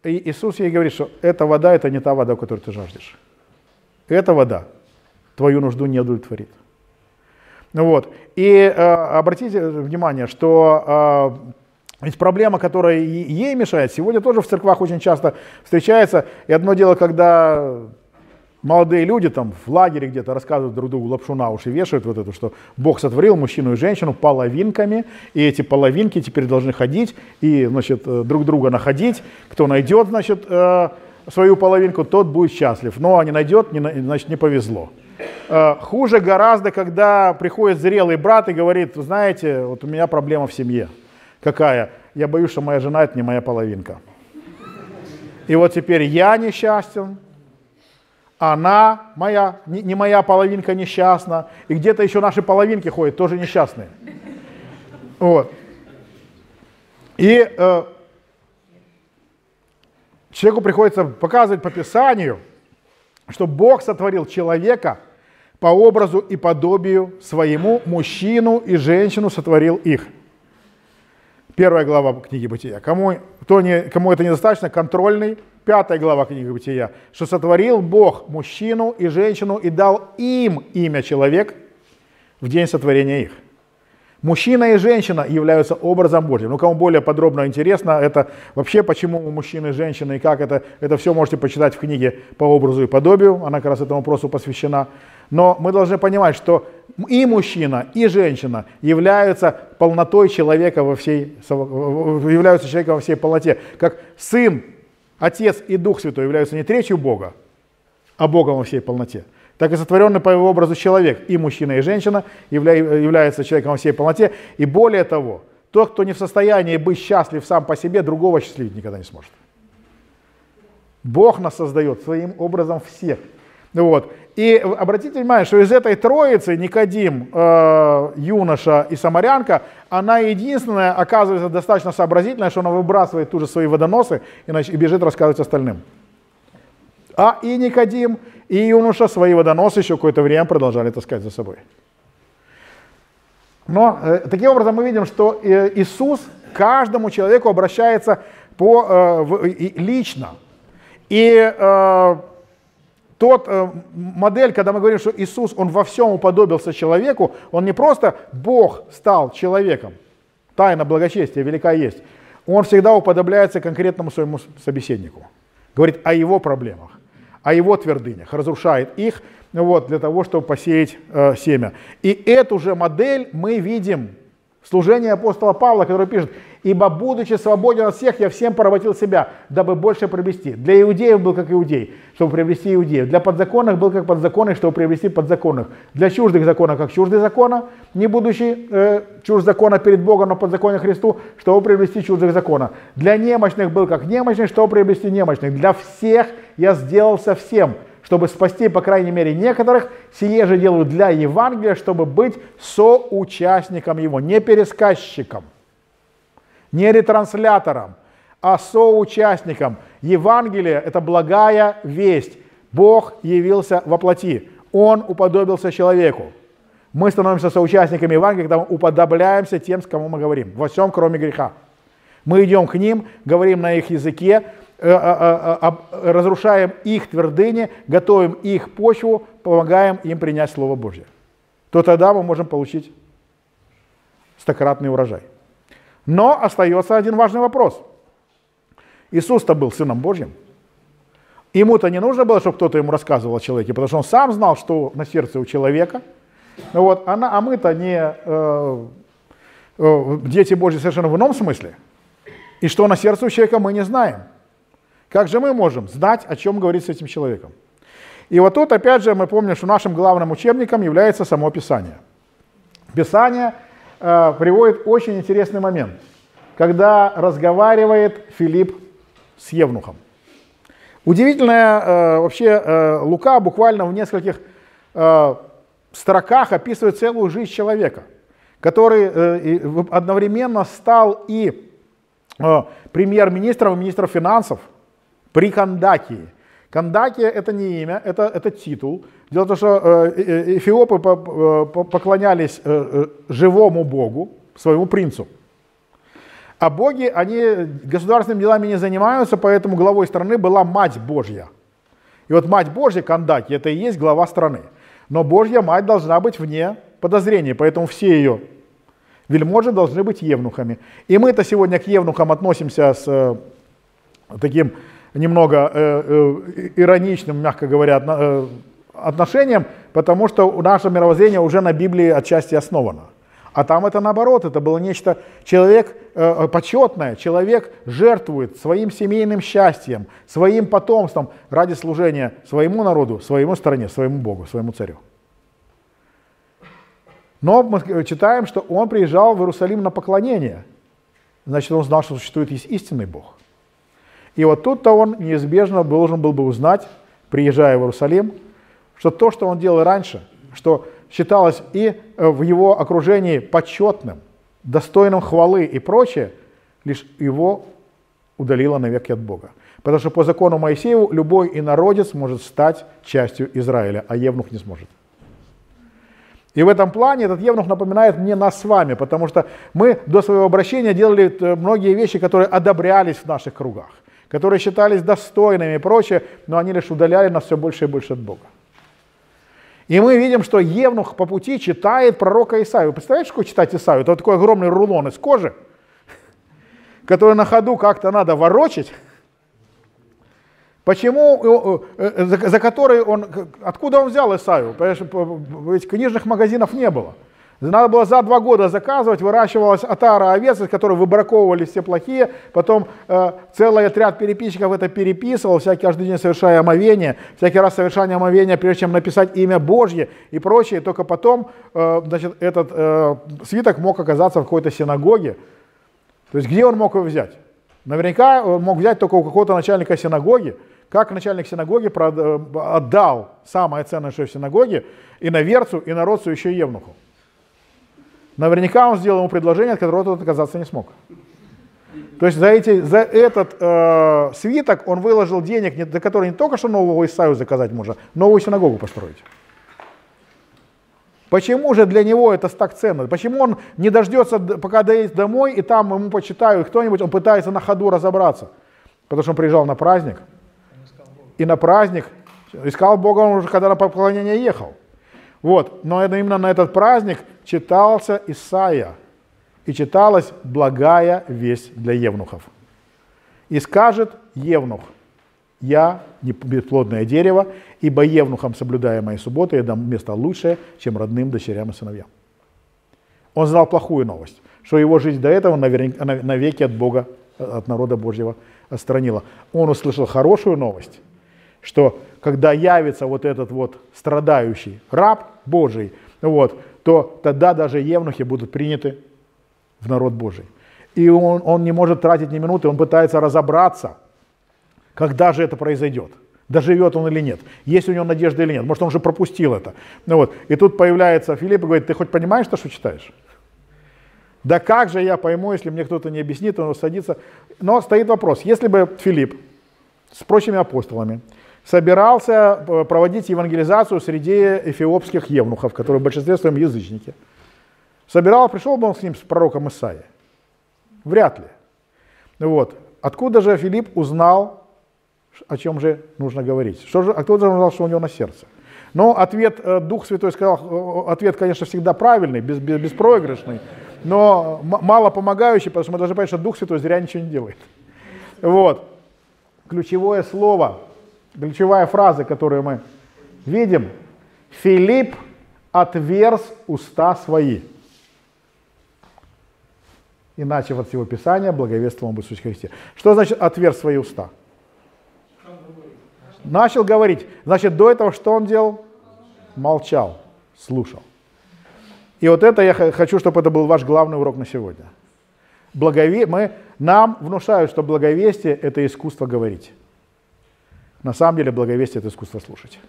Speaker 1: И Иисус ей говорит, что эта вода, это не та вода, которую ты жаждешь. Эта вода твою нужду не удовлетворит. Вот. И э, обратите внимание, что э, ведь проблема, которая ей мешает, сегодня тоже в церквах очень часто встречается. И одно дело, когда молодые люди там в лагере где-то рассказывают друг другу лапшу на уши, вешают вот это, что Бог сотворил мужчину и женщину половинками, и эти половинки теперь должны ходить и, значит, э, друг друга находить. Кто найдет, значит, э, свою половинку, тот будет счастлив. Но не найдет, значит, не повезло. Э, хуже гораздо, когда приходит зрелый брат и говорит, вы знаете, вот у меня проблема в семье. Какая? Я боюсь, что моя жена это не моя половинка. И вот теперь я несчастен, она моя, не, не моя половинка несчастна, и где-то еще наши половинки ходят, тоже несчастные. Вот. И э, человеку приходится показывать по Писанию, что Бог сотворил человека по образу и подобию своему, мужчину и женщину сотворил их. Первая глава книги Бытия. Кому, кто не, кому это недостаточно, контрольный. Пятая глава книги Бытия. Что сотворил Бог мужчину и женщину и дал им имя человек в день сотворения их. Мужчина и женщина являются образом Божьим. Ну, кому более подробно интересно, это вообще почему мужчины и женщины и как это, это все можете почитать в книге по образу и подобию, она как раз этому вопросу посвящена. Но мы должны понимать, что и мужчина, и женщина являются полнотой человека во всей, являются человеком во всей полноте. Как Сын, Отец и Дух Святой являются не третью Бога, а Богом во всей полноте так и сотворенный по его образу человек, и мужчина, и женщина, явля, являются человеком во всей полноте. И более того, тот, кто не в состоянии быть счастлив сам по себе, другого счастливить никогда не сможет. Бог нас создает своим образом всех. Вот. И обратите внимание, что из этой троицы Никодим, э, юноша и самарянка, она единственная оказывается достаточно сообразительная, что она выбрасывает тут же свои водоносы и, значит, и бежит рассказывать остальным. А и Никодим, и юноша свои водоносы еще какое-то время продолжали таскать за собой. Но э, таким образом мы видим, что э, Иисус каждому человеку обращается по, э, в, и, лично. И э, тот э, модель, когда мы говорим, что Иисус, Он во всем уподобился человеку, Он не просто Бог стал человеком, тайна благочестия велика есть, Он всегда уподобляется конкретному своему собеседнику, говорит о его проблемах о его твердынях, разрушает их вот, для того, чтобы посеять э, семя. И эту же модель мы видим в служении апостола Павла, который пишет, «Ибо, будучи свободен от всех, я всем поработил себя, дабы больше приобрести». Для иудеев был как иудей, чтобы приобрести иудеев. Для подзаконных был как подзаконных, чтобы приобрести подзаконных. Для чуждых закона, как чуждый закона, не будучи э, чужд закона перед Богом, но подзаконен Христу, чтобы приобрести чуждых закона. Для немощных был как немощный, чтобы приобрести немощных. Для всех я сделался всем, чтобы спасти, по крайней мере, некоторых, сие же делаю для Евангелия, чтобы быть соучастником его, не пересказчиком, не ретранслятором, а соучастником. Евангелие – это благая весть. Бог явился во плоти. Он уподобился человеку. Мы становимся соучастниками Евангелия, когда мы уподобляемся тем, с кому мы говорим. Во всем, кроме греха. Мы идем к ним, говорим на их языке, Э, э, э, разрушаем их твердыни, готовим их почву, помогаем им принять Слово Божье, то тогда мы можем получить стократный урожай. Но остается один важный вопрос. Иисус-то был Сыном Божьим. Ему-то не нужно было, чтобы кто-то ему рассказывал о человеке, потому что он сам знал, что на сердце у человека. Вот, а, а мы-то не э, э, дети Божьи совершенно в ином смысле. И что на сердце у человека мы не знаем. Как же мы можем знать, о чем говорить с этим человеком? И вот тут, опять же, мы помним, что нашим главным учебником является само Писание. Писание э, приводит очень интересный момент, когда разговаривает Филипп с Евнухом. Удивительная э, вообще э, Лука буквально в нескольких строках описывает целую жизнь человека, который одновременно стал и премьер-министром и министром финансов – при Кандакии. Кандакия это не имя, это, это титул. Дело в том, что э, э, э, эфиопы поклонялись живому богу, своему принцу. А боги, они государственными делами не занимаются, поэтому главой страны была мать Божья. И вот мать Божья, Кандаки, это и есть глава страны. Но Божья мать должна быть вне подозрения, поэтому все ее вельможи должны быть евнухами. И мы-то сегодня к евнухам относимся с таким немного э, э, ироничным, мягко говоря, э, отношением, потому что наше мировоззрение уже на Библии отчасти основано. А там это наоборот, это было нечто, человек э, почетное, человек жертвует своим семейным счастьем, своим потомством ради служения своему народу, своему стране, своему Богу, своему царю. Но мы читаем, что он приезжал в Иерусалим на поклонение. Значит, он знал, что существует истинный Бог. И вот тут-то он неизбежно должен был бы узнать, приезжая в Иерусалим, что то, что он делал раньше, что считалось и э, в его окружении почетным, достойным хвалы и прочее, лишь его удалило навеки от Бога. Потому что по закону Моисееву любой инородец может стать частью Израиля, а Евнух не сможет. И в этом плане этот Евнух напоминает мне нас с вами, потому что мы до своего обращения делали э, многие вещи, которые одобрялись в наших кругах которые считались достойными и прочее, но они лишь удаляли нас все больше и больше от Бога. И мы видим, что Евнух по пути читает пророка Исаию. Представляете, что читать Исаию? Это такой огромный рулон из кожи, который на ходу как-то надо ворочить. Почему, э, э, за, за который он, откуда он взял Исаию? Ведь книжных магазинов не было. Надо было за два года заказывать, выращивалась отара овец, из которой выбраковывались все плохие, потом э, целый отряд переписчиков это переписывал, всякий каждый день совершая омовение, всякий раз совершая омовение, прежде чем написать имя Божье и прочее, только потом э, значит, этот э, свиток мог оказаться в какой-то синагоге. То есть где он мог его взять? Наверняка он мог взять только у какого-то начальника синагоги, как начальник синагоги э, отдал самое ценное, что в синагоге, и на верцу, и народцу еще и евнуху. Наверняка он сделал ему предложение, от которого тот отказаться не смог. То есть за, эти, за этот э, свиток он выложил денег, за который не только что нового Исаию заказать можно, новую синагогу построить. Почему же для него это так ценно? Почему он не дождется, пока доедет домой, и там ему почитают кто-нибудь, он пытается на ходу разобраться? Потому что он приезжал на праздник, и на праздник искал Бога он уже, когда на поклонение ехал. Вот. Но это именно на этот праздник читался Исаия, и читалась благая весть для евнухов. И скажет евнух, я не бесплодное дерево, ибо евнухам, соблюдая мои субботы, я дам место лучшее, чем родным дочерям и сыновьям. Он знал плохую новость, что его жизнь до этого навеки от Бога, от народа Божьего отстранила. Он услышал хорошую новость, что когда явится вот этот вот страдающий раб Божий, вот, то тогда даже евнухи будут приняты в народ Божий. И он, он не может тратить ни минуты, он пытается разобраться, когда же это произойдет. Доживет он или нет, есть у него надежда или нет, может он уже пропустил это. Ну вот. И тут появляется Филипп и говорит, ты хоть понимаешь, что, что читаешь? Да как же я пойму, если мне кто-то не объяснит, он садится. Но стоит вопрос, если бы Филипп с прочими апостолами собирался э, проводить евангелизацию среди эфиопских евнухов, которые в большинстве своем язычники, собирал, пришел бы он с ним, с пророком Исаия? Вряд ли. Вот. Откуда же Филипп узнал, о чем же нужно говорить? Что же, а кто же узнал, что у него на сердце? Но ответ, э, Дух Святой сказал, ответ, конечно, всегда правильный, без, без, беспроигрышный, но мало помогающий, потому что мы должны понять, что Дух Святой зря ничего не делает. Вот. Ключевое слово, ключевая фраза, которую мы видим, Филипп отверз уста свои. Иначе от всего Писания благовествовал об Иисусе Христе. Что значит отверз свои уста? Начал говорить. Значит, до этого что он делал? Молчал, слушал. И вот это я хочу, чтобы это был ваш главный урок на сегодня. Благове... Мы, нам внушают, что благовестие – это искусство говорить. На самом деле благовестие – это искусство слушать.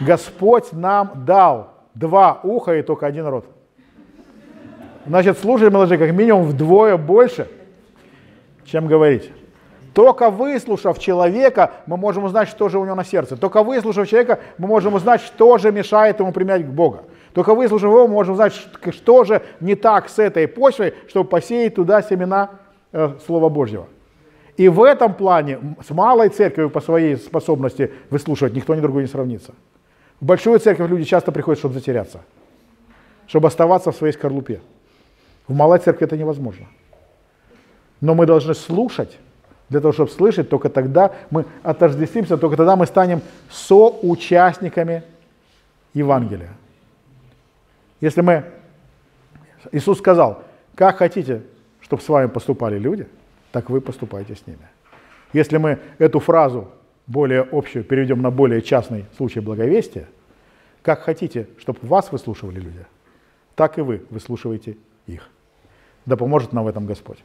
Speaker 1: Господь нам дал два уха и только один рот. Значит, слушать мы должны как минимум вдвое больше, чем говорить. Только выслушав человека, мы можем узнать, что же у него на сердце. Только выслушав человека, мы можем узнать, что же мешает ему принять Бога. Только выслушав его, мы можем узнать, что же не так с этой почвой, чтобы посеять туда семена э, Слова Божьего. И в этом плане с малой церковью по своей способности выслушивать никто ни другой не сравнится. В большую церковь люди часто приходят, чтобы затеряться, чтобы оставаться в своей скорлупе. В малой церкви это невозможно. Но мы должны слушать, для того, чтобы слышать, только тогда мы отождествимся, только тогда мы станем соучастниками Евангелия. Если мы, Иисус сказал, как хотите, чтобы с вами поступали люди, так вы поступайте с ними. Если мы эту фразу более общую переведем на более частный случай благовестия, как хотите, чтобы вас выслушивали люди, так и вы выслушиваете их. Да поможет нам в этом Господь.